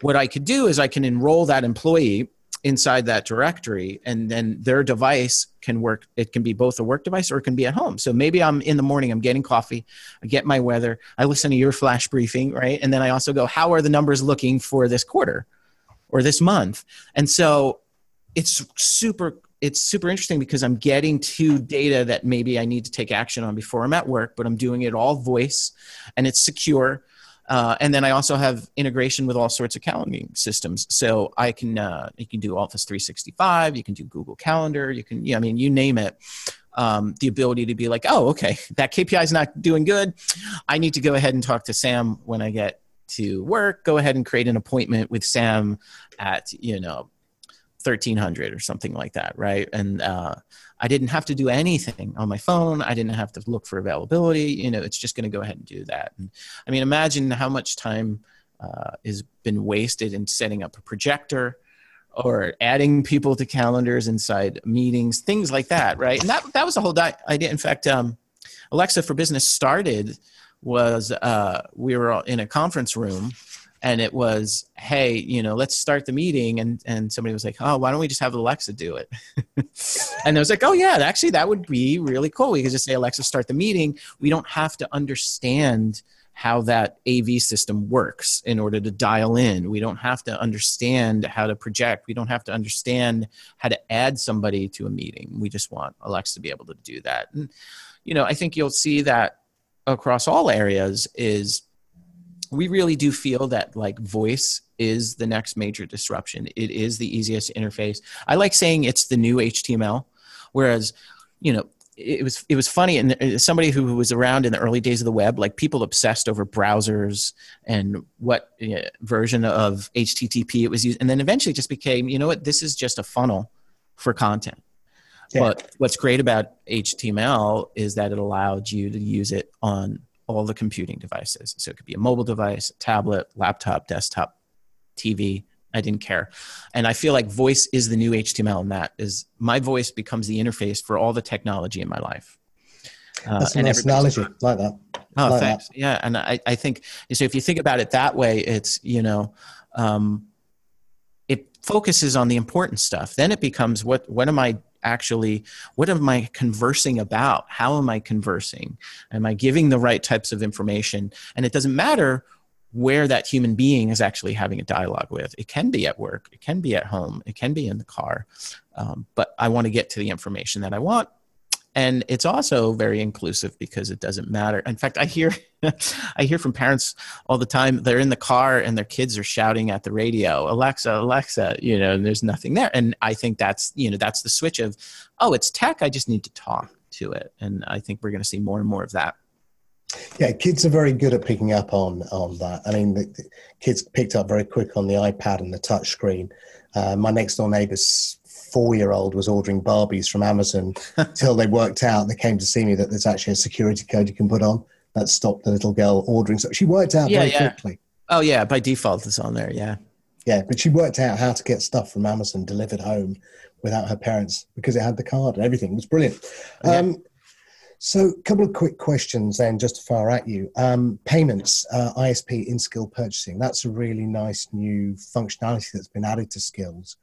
What I could do is I can enroll that employee inside that directory and then their device can work it can be both a work device or it can be at home. So maybe i'm in the morning i'm getting coffee i get my weather i listen to your flash briefing right? And then i also go how are the numbers looking for this quarter or this month? And so it's super it's super interesting because i'm getting to data that maybe i need to take action on before i'm at work but i'm doing it all voice and it's secure uh, and then I also have integration with all sorts of calendaring systems. So I can uh, you can do Office 365, you can do Google Calendar, you can yeah, I mean you name it. Um, the ability to be like, oh, okay, that KPI is not doing good. I need to go ahead and talk to Sam when I get to work. Go ahead and create an appointment with Sam at you know 1300 or something like that, right? And uh, I didn't have to do anything on my phone. I didn't have to look for availability. You know, it's just going to go ahead and do that. And I mean, imagine how much time uh, has been wasted in setting up a projector or adding people to calendars inside meetings, things like that, right? And that that was the whole di- idea. In fact, um, Alexa for Business started was uh, we were in a conference room and it was hey you know let's start the meeting and and somebody was like oh why don't we just have alexa do it and i was like oh yeah actually that would be really cool we could just say alexa start the meeting we don't have to understand how that AV system works in order to dial in. We don't have to understand how to project. We don't have to understand how to add somebody to a meeting. We just want Alexa to be able to do that. And you know, I think you'll see that across all areas is we really do feel that like voice is the next major disruption. It is the easiest interface. I like saying it's the new HTML, whereas, you know, it was it was funny and uh, somebody who was around in the early days of the web like people obsessed over browsers and what you know, version of http it was used and then eventually just became you know what this is just a funnel for content yeah. but what's great about html is that it allowed you to use it on all the computing devices. So it could be a mobile device, a tablet, laptop, desktop, TV. I didn't care. And I feel like voice is the new HTML and that is my voice becomes the interface for all the technology in my life. Uh, That's a nice analogy. Like that. Oh, like thanks. That. Yeah. And I, I think, so if you think about it that way, it's, you know, um, it focuses on the important stuff. Then it becomes what, what am I actually what am i conversing about? How am i conversing? Am i giving the right types of information? And it doesn't matter where that human being is actually having a dialogue with. It can be at work it can be at home it can be in the car um, but i want to get to the information that i want and it's also very inclusive because it doesn't matter in fact i hear i hear from parents all the time they're in the car and their kids are shouting at the radio alexa alexa you know and there's nothing there and i think that's you know that's the switch of oh it's tech i just need to talk to it and i think we're going to see more and more of that yeah, kids are very good at picking up on on that. I mean, the, the kids picked up very quick on the iPad and the touch screen. Uh, my next door neighbour's four year old was ordering Barbies from Amazon till they worked out. They came to see me that there's actually a security code you can put on that stopped the little girl ordering. So she worked out yeah, very yeah. quickly. Oh yeah, by default it's on there. Yeah. Yeah, but she worked out how to get stuff from Amazon delivered home without her parents because it had the card and everything. It was brilliant. Yeah. Um, so, a couple of quick questions then, just to fire at you. Um, payments, uh, ISP in skill purchasing. That's a really nice new functionality that's been added to skills.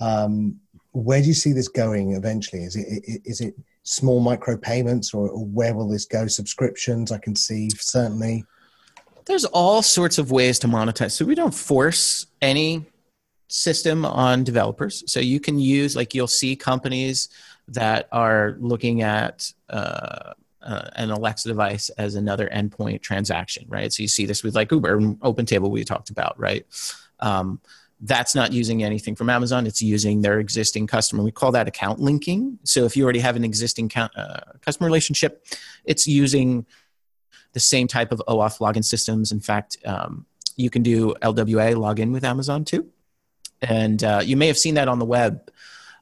Um, where do you see this going eventually? Is it is it small micro payments, or, where will this go? Subscriptions, I can see certainly. There's all sorts of ways to monetize. So we don't force any system on developers. So you can use like you'll see companies that are looking at uh, uh, an Alexa device as another endpoint transaction, right? So you see this with like Uber and OpenTable we talked about, right? Um, that's not using anything from Amazon. It's using their existing customer. We call that account linking. So if you already have an existing count, uh, customer relationship, it's using the same type of OAuth login systems. In fact, um, you can do LWA login with Amazon too. And uh, you may have seen that on the web.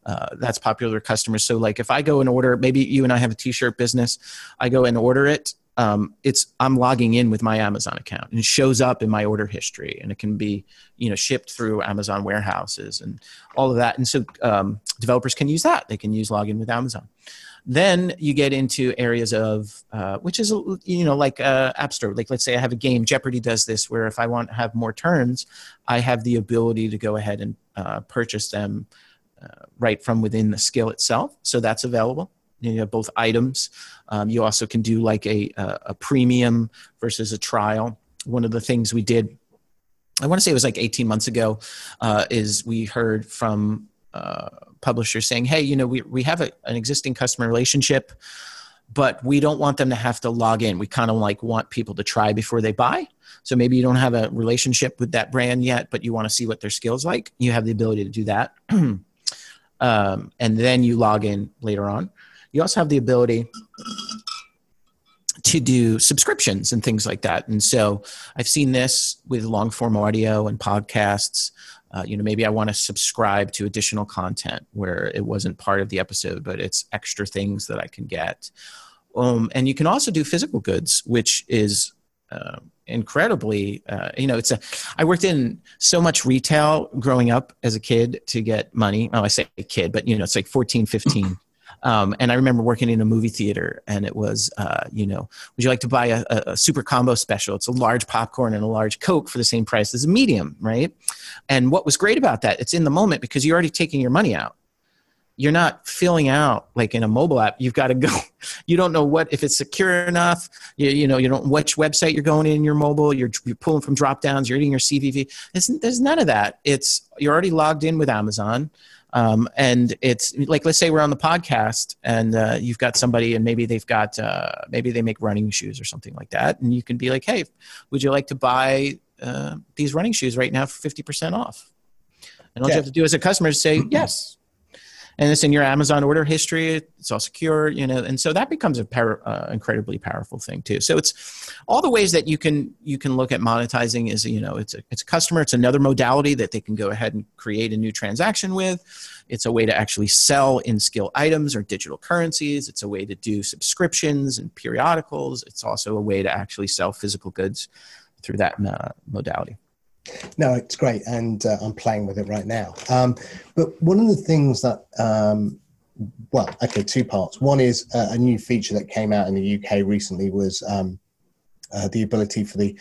Uh, that's popular with customers. So, like, if I go and order, maybe you and I have a T-shirt business, I go and order it um, it's I'm logging in with my Amazon account and it shows up in my order history and it can be you know shipped through Amazon warehouses and all of that. And so um, developers can use that. They can use login with Amazon. Then you get into areas of uh, which is you know like uh, App Store. Like let's say I have a game. Jeopardy does this where if I want to have more turns, I have the ability to go ahead and uh, purchase them uh, right from within the skill itself. So that's available you have both items. Um, you also can do like a, a, a premium versus a trial. One of the things we did, I want to say it was like 18 months ago, uh, is we heard from uh, publishers saying, hey, you know, we, we have a, an existing customer relationship, but we don't want them to have to log in. We kind of like want people to try before they buy. So maybe you don't have a relationship with that brand yet, but you want to see what their skills like. You have the ability to do that. um, and then you log in later on. You also have the ability to do subscriptions and things like that. And so I've seen this with long form audio and podcasts. Uh, you know, maybe I want to subscribe to additional content where it wasn't part of the episode, but it's extra things that I can get. Um, and you can also do physical goods, which is uh, incredibly, uh, you know, it's a, I worked in so much retail growing up as a kid to get money. Oh, I say kid, but you know, it's like 14, 15. Um, and I remember working in a movie theater, and it was, uh, you know, would you like to buy a, a, super combo special? It's a large popcorn and a large Coke for the same price as a medium, right? And what was great about that, it's in the moment because you're already taking your money out. You're not filling out like in a mobile app. You've got to go. You don't know what if it's secure enough. You, you know you don't which website you're going in your mobile. You're, you're pulling from drop downs. You're eating your CVV. It's, there's none of that. It's you're already logged in with Amazon um, and it's like, let's say we're on the podcast and uh, you've got somebody and maybe they've got, uh, maybe they make running shoes or something like that. And you can be like, hey, would you like to buy uh, these running shoes right now for 50% off? And all yeah. you have to do as a customer is say, yes, and it's in your Amazon order history. It's all secure, you know, and so that becomes a uh, incredibly powerful thing too. So it's all the ways that you can you can look at monetizing is you know it's a it's a customer. It's another modality that they can go ahead and create a new transaction with. It's a way to actually sell in skill items or digital currencies. It's a way to do subscriptions and periodicals. It's also a way to actually sell physical goods through that uh, modality. No, it's great, and uh, I'm playing with it right now. Um, but one of the things that, um, well, okay, two parts. One is uh, a new feature that came out in the UK recently was um, uh, the ability for the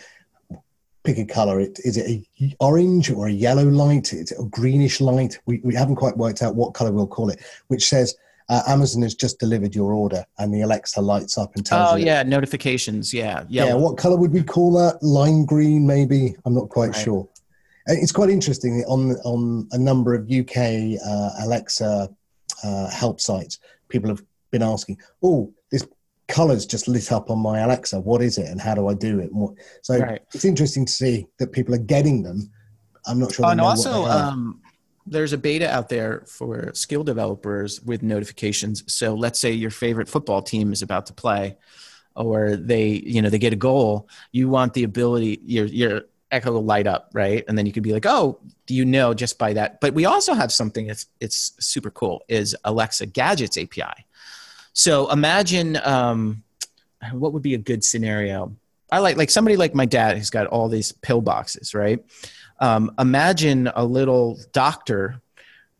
pick a color. It is it a orange or a yellow light? Is it a greenish light? We we haven't quite worked out what color we'll call it, which says uh, Amazon has just delivered your order, and the Alexa lights up and tells oh, you. Oh yeah, notifications. Yeah, yellow. yeah. What color would we call that? Lime green, maybe. I'm not quite right. sure. It's quite interesting on on a number of UK uh, Alexa uh, help sites. People have been asking, "Oh, this color's just lit up on my Alexa. What is it, and how do I do it?" So right. it's interesting to see that people are getting them. I'm not sure. Oh, and also, um, there's a beta out there for skill developers with notifications. So let's say your favorite football team is about to play or they, you know, they get a goal. You want the ability, your, your echo will light up, right? And then you could be like, oh, do you know just by that? But we also have something that's it's super cool is Alexa Gadgets API. So imagine um, what would be a good scenario. I like like somebody like my dad who's got all these pill boxes, right? Um, imagine a little doctor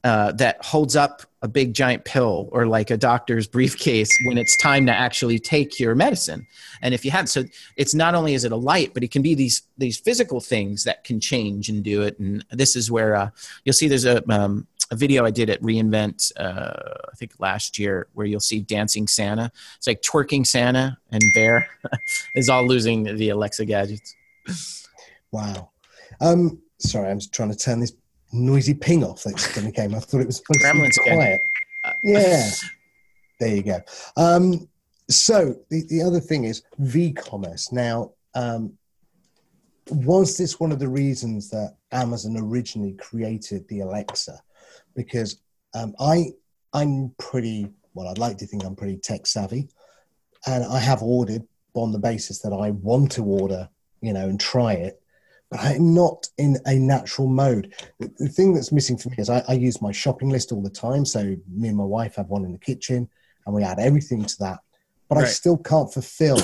uh, that holds up a big giant pill or like a doctor's briefcase when it's time to actually take your medicine. And if you have so it's not only is it a light but it can be these these physical things that can change and do it. And this is where uh, you'll see there's a, um, a video i did at re:Invent uh, i think last year where you'll see dancing santa. It's like twerking santa and bear is all losing the alexa gadgets. Wow. Um sorry, I'm just trying to turn this noisy ping off that suddenly came. I thought it was Gremlins quiet. yeah, there you go. Um, so the, the other thing is v-commerce. Now, um, was this one of the reasons that Amazon originally created the Alexa? Because um, I I'm pretty well. I'd like to think I'm pretty tech savvy, and I have ordered on the basis that I want to order, you know, and try it but I'm not in a natural mode. The, the thing that's missing for me is I, I, use my shopping list all the time. So me and my wife have one in the kitchen and we add everything to that. But right. I still can't fulfill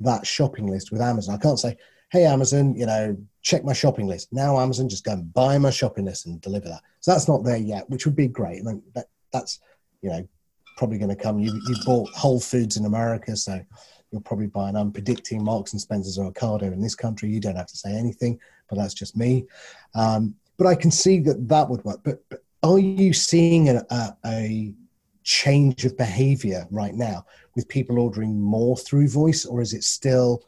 that shopping list with Amazon. I can't say, hey, Amazon, you know, check my shopping list. Now Amazon just go and buy my shopping list and deliver that. So that's not there yet, which would be great. I that, that's, you know, probably going to come. You, you bought Whole Foods in America. So you're probably buying. I'm predicting Marks and Spencers or Ocado in this country. You don't have to say anything, but that's just me. Um, but I can see that that would work. But, but are you seeing a, a, a change of behavior right now with people ordering more through voice, or is it still?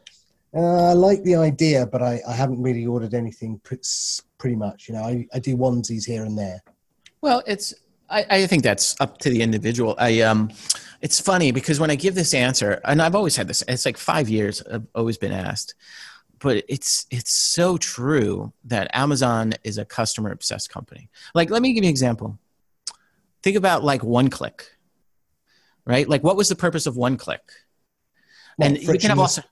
Uh, I like the idea, but I, I haven't really ordered anything pretty much. You know, I, I do onesies here and there. Well, it's I, I think that's up to the individual. I um, it's funny because when I give this answer, and I've always had this, it's like five years I've always been asked, but it's it's so true that Amazon is a customer obsessed company. Like, let me give you an example. Think about like one click, right? Like, what was the purpose of one click? Well, and we can have also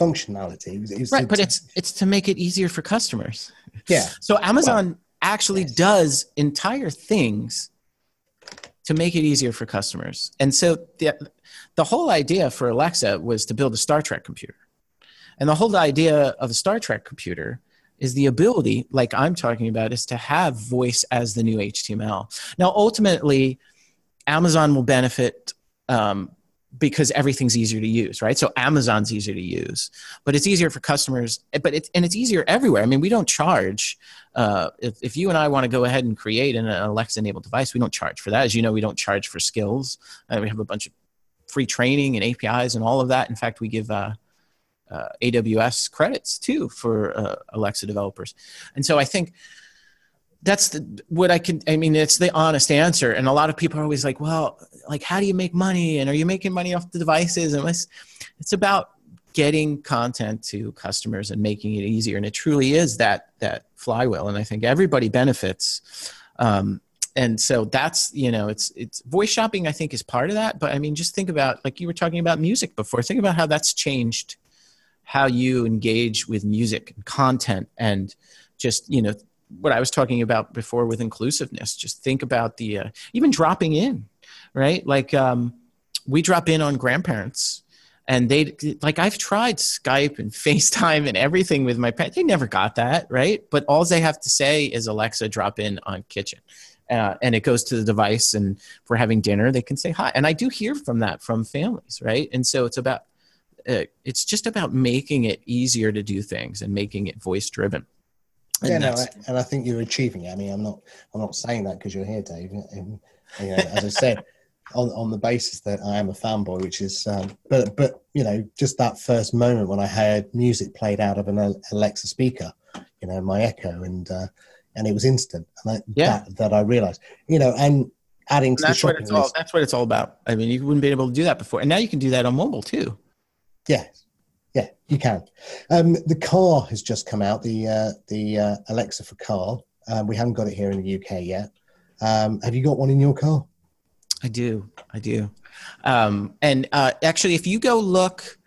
functionality, right? but it's it's to make it easier for customers. Yeah. So Amazon. Well, actually yes. does entire things to make it easier for customers. And so the, the whole idea for Alexa was to build a Star Trek computer. And the whole idea of a Star Trek computer is the ability, like I'm talking about, is to have voice as the new HTML. Now, ultimately, Amazon will benefit um, because everything's easier to use, right? So Amazon's easier to use, but it's easier for customers. But it's and it's easier everywhere. I mean, we don't charge. Uh, if if you and I want to go ahead and create an Alexa-enabled device, we don't charge for that. As you know, we don't charge for skills. Uh, we have a bunch of free training and APIs and all of that. In fact, we give uh, uh, AWS credits too for uh, Alexa developers. And so I think that's the, what I can, I mean, it's the honest answer. And a lot of people are always like, well, like, how do you make money? And are you making money off the devices? And it's, it's about getting content to customers and making it easier. And it truly is that, that flywheel. And I think everybody benefits. Um, and so that's you know it's it's voice shopping i think is part of that but i mean just think about like you were talking about music before think about how that's changed how you engage with music and content and just you know what i was talking about before with inclusiveness just think about the uh, even dropping in right like um, we drop in on grandparents and they like i've tried skype and facetime and everything with my pet they never got that right? But all they have to say is alexa drop in on kitchen. Uh, and it goes to the device and if we're having dinner they can say hi. And i do hear from that from families right? And so it's about uh, it's just about making it easier to do things and making it voice driven and yeah no I, and i think you're achieving it. I mean i'm not i'm not saying that because you're here dave. And, you know, as i said on, on the basis that i am a fanboy which is um, but but you know just that first moment when i heard music played out of an alexa speaker you know my echo and uh, and it was instant. And yeah. that, that I realized, you know, and adding and to that's what it's all, that's what it's all about. I mean, you wouldn't be able to do that before. And now you can do that on mobile too. Yes. Yeah, you can. Um, the car has just come out, the, uh, the uh, Alexa for car. Um, we haven't got it here in the UK yet. Um, have you got one in your car? I do. I do. Um, and uh, actually, if you go look,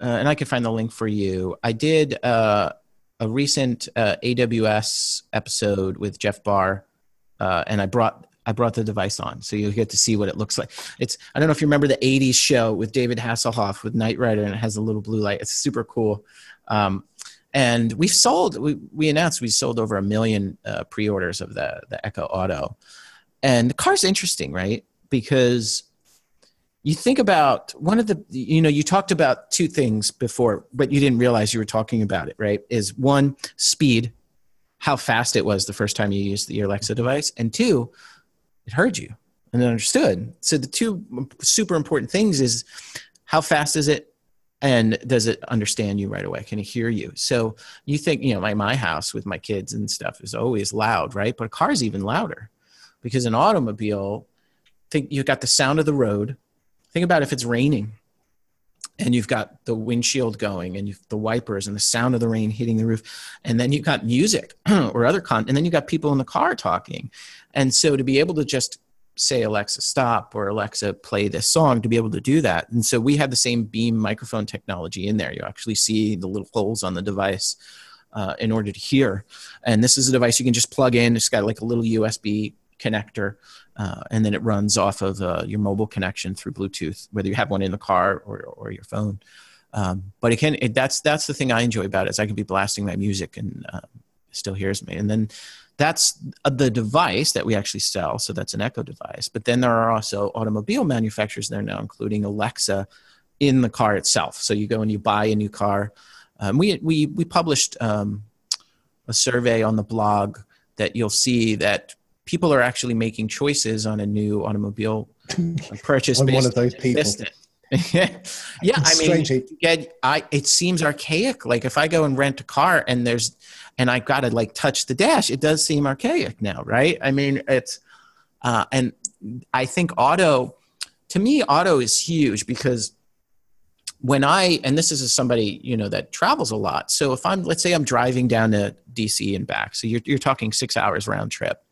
uh, and I can find the link for you, I did uh, a recent uh, AWS episode with Jeff Barr, uh, and I brought I brought the device on, so you'll get to see what it looks like. It's I don't know if you remember the '80s show with David Hasselhoff with Knight Rider, and it has a little blue light. It's super cool. Um, and we've sold we, we announced we sold over a million uh, pre-orders of the the Echo Auto, and the car's interesting, right? Because you think about one of the you know you talked about two things before but you didn't realize you were talking about it right? Is one speed how fast it was the first time you used the alexa device and two it heard you and understood. So the two super important things is how fast is it and does it understand you right away? Can it hear you? So you think you know like my house with my kids and stuff is always loud right? But a car's even louder because an automobile think you've got the sound of the road. Think about if it's raining and you've got the windshield going and the wipers and the sound of the rain hitting the roof. And then you've got music or other con and then you've got people in the car talking. And so to be able to just say alexa stop or alexa play this song to be able to do that. And so we have the same beam microphone technology in there. You actually see the little holes on the device uh, in order to hear. And this is a device you can just plug in. It's got like a little usb connector uh, and then it runs off of uh, your mobile connection through Bluetooth, whether you have one in the car or, or your phone. Um, but it can it, that's that's the thing I enjoy about it is I can be blasting my music and uh, still hears me. And then that's the device that we actually sell. So that's an Echo device. But then there are also automobile manufacturers there now, including Alexa, in the car itself. So you go and you buy a new car. Um, we we we published um, a survey on the blog that you'll see that people are actually making choices on a new automobile purchase. I'm one of those people. yeah, I mean, get, I it seems archaic. Like if I go and rent a car and there's and I've got to like touch the dash, it does seem archaic now, right? I mean, it's uh, and I think auto to me, auto is huge because when I and this is somebody you know that travels a lot. So if I'm let's say I'm driving down to DC and back, so you're you're talking six hours round trip.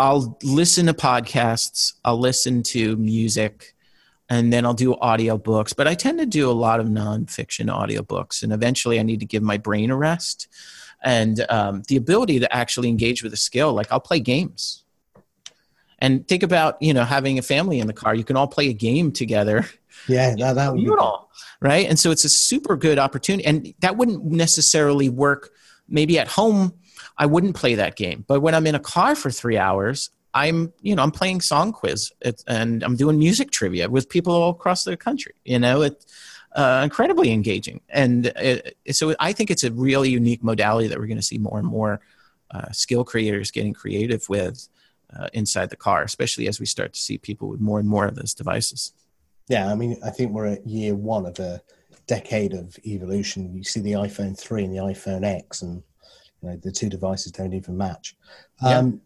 I'll listen to podcasts, I'll listen to music, and then I'll do audiobooks. But I tend to do a lot of nonfiction audiobooks, and eventually I need to give my brain a rest and um, the ability to actually engage with a skill. Like I'll play games, and think about you know having a family in the car. You can all play a game together. Yeah, that, that would be right. And so it's a super good opportunity, and that wouldn't necessarily work. Maybe at home, I wouldn't play that game, but when I'm in a car for three hours, I'm you know I'm playing song quiz and I'm doing music trivia with people all across the country. You know, it's uh, incredibly engaging, and it, so I think it's a really unique modality that we're going to see more and more uh, skill creators getting creative with uh, inside the car, especially as we start to see people with more and more of those devices. Yeah, I mean, I think we're at year one of a decade of evolution. You see the iPhone three and the iPhone X, and you know, the two devices don't even match. Um,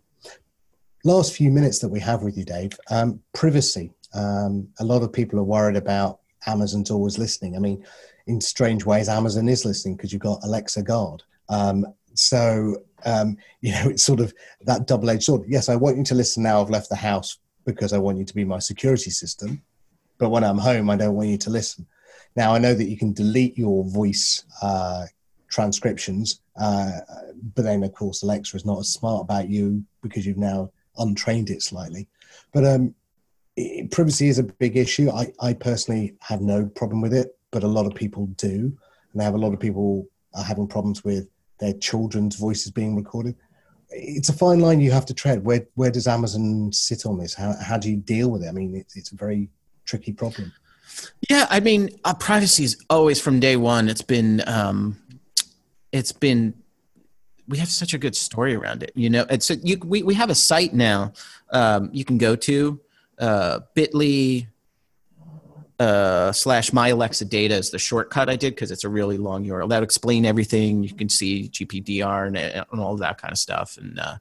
last few minutes that we have with you, Dave, um, privacy. Um, a lot of people are worried about Amazon's always listening. I mean, in strange ways, Amazon is listening because you've got Alexa Guard. Um, so, um, you know, it's sort of that double edged sword. Yes, I want you to listen now. I've left the house because I want you to be my security system. But when I'm home, I don't want you to listen. Now, I know that you can delete your voice uh, transcriptions, uh, but then, of course, Alexa is not as smart about you because you've now untrained it slightly. But um, it, privacy is a big issue. I, I personally have no problem with it, but a lot of people do. And I have a lot of people are having problems with their children's voices being recorded. It's a fine line you have to tread. Where where does Amazon sit on this? How how do you deal with it? I mean, it's it's a very tricky problem. Yeah, I mean, uh, privacy is always from day one. It's been um, it's been we have such a good story around it. You know, it's a, you, we we have a site now um, you can go to uh, Bitly uh, slash my Alexa data is the shortcut I did because it's a really long URL. That'll explain everything. You can see GPDR and, and all that kind of stuff. And uh,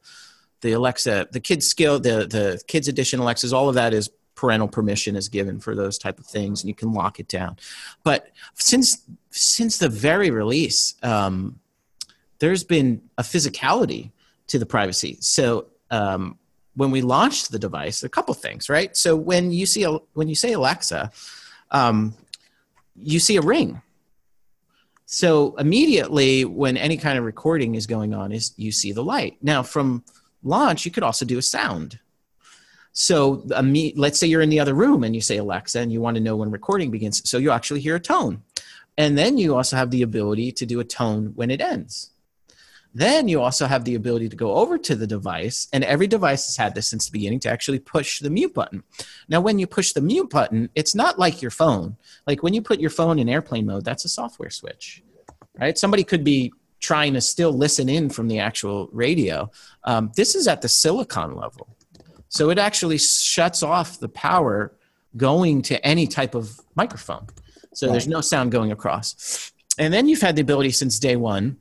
the Alexa, the kids skill, the the kids edition Alexas, all of that is parental permission is given for those type of things, and you can lock it down. But since since the very release, um, there's been a physicality to the privacy. So um, when we launched the device, a couple things, right? So when you see a, when you say Alexa, um, you see a ring. So immediately, when any kind of recording is going on, is you see the light. Now, from launch, you could also do a sound. So let's say you're in the other room and you say Alexa, and you want to know when recording begins. So you actually hear a tone, and then you also have the ability to do a tone when it ends. Then you also have the ability to go over to the device, and every device has had this since the beginning to actually push the mute button. Now, when you push the mute button, it's not like your phone. Like when you put your phone in airplane mode, that's a software switch, right? Somebody could be trying to still listen in from the actual radio. Um, this is at the silicon level. So it actually shuts off the power going to any type of microphone. So right. there's no sound going across. And then you've had the ability since day one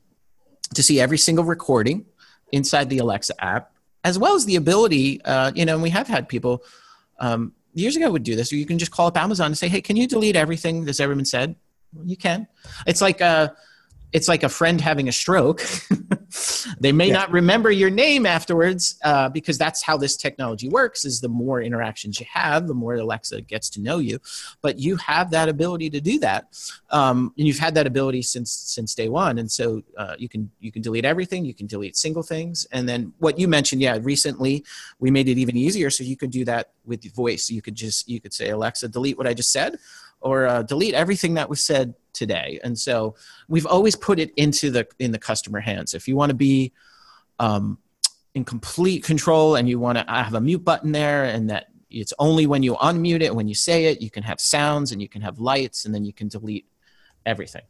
to see every single recording inside the Alexa app, as well as the ability, uh, you know, and we have had people um, years ago would do this, you can just call up Amazon and say, hey, can you delete everything that's ever been said? Well, you can. It's like, a, it's like a friend having a stroke. they may yeah. not remember your name afterwards uh, because that's how this technology works is the more interactions you have the more alexa gets to know you. But you have that ability to do that. Um, and you've had that ability since since day one. And so uh, you can you can delete everything you can delete single things. And then what you mentioned yeah recently we made it even easier. So you could do that with voice. You could just you could say alexa delete what i just said or uh, delete everything that was said today. And so we've always put it into the in the customer hands. If you want to be um, in complete control and you want to have a mute button there and that it's only when you unmute it when you say it you can have sounds and you can have lights and then you can delete everything.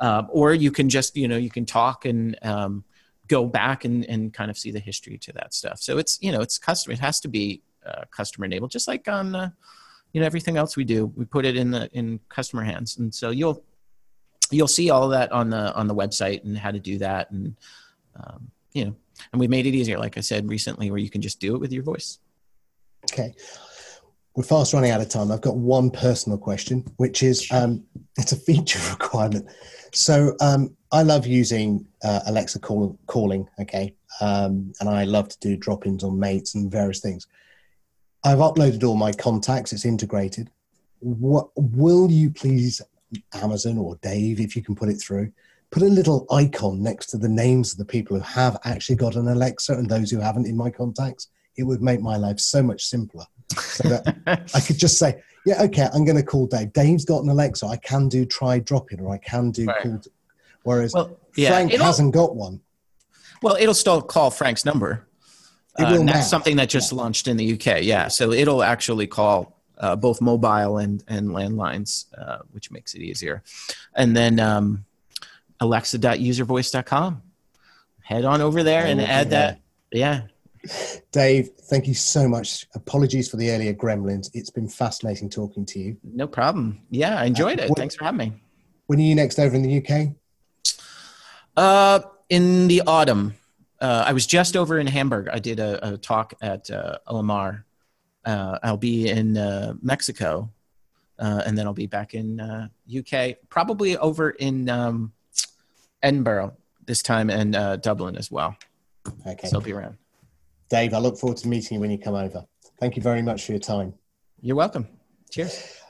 Um, or you can just you know you can talk and um, go back and, and kind of see the history to that stuff. So it's you know it's customer it has to be uh, customer enabled just like on uh, you know everything else we do. We put it in the in customer hands. And so you'll you'll see all that on the on the website and how to do that. And um, you know and we've made it easier like i said recently where you can just do it with your voice. Okay. We're fast running out of time. I've got one personal question which is um, it's a feature requirement. So um, i love using uh, alexa call, calling okay? Um, and i love to do drop-ins on mates and various things. I've uploaded all my contacts. It's integrated. What will you please, Amazon or Dave, if you can put it through, put a little icon next to the names of the people who have actually got an Alexa and those who haven't in my contacts. It would make my life so much simpler. So that I could just say, yeah, okay, I'm going to call Dave. Dave's got an Alexa. I can do try dropping in or I can do right. call. Whereas well, yeah, Frank hasn't got one. Well, it'll still call Frank's number. It will uh, that's something that just yeah. launched in the UK. Yeah, so it'll actually call uh, both mobile and and landlines, uh, which makes it easier. And then um, alexa.uservoice.com. Head on over there and add that. Yeah. Dave, thank you so much. Apologies for the earlier gremlins. It's been fascinating talking to you. No problem. Yeah, I enjoyed uh, it. When, Thanks for having me. When are you next over in the UK? Uh, in the autumn. Uh, I was just over in Hamburg. I did a, a talk at uh, Alamar. Uh, I'll be in uh, Mexico, uh, and then I'll be back in uh, UK. Probably over in um, Edinburgh this time, and uh, Dublin as well. Okay, so I'll be around. Dave, I look forward to meeting you when you come over. Thank you very much for your time. You're welcome. Cheers.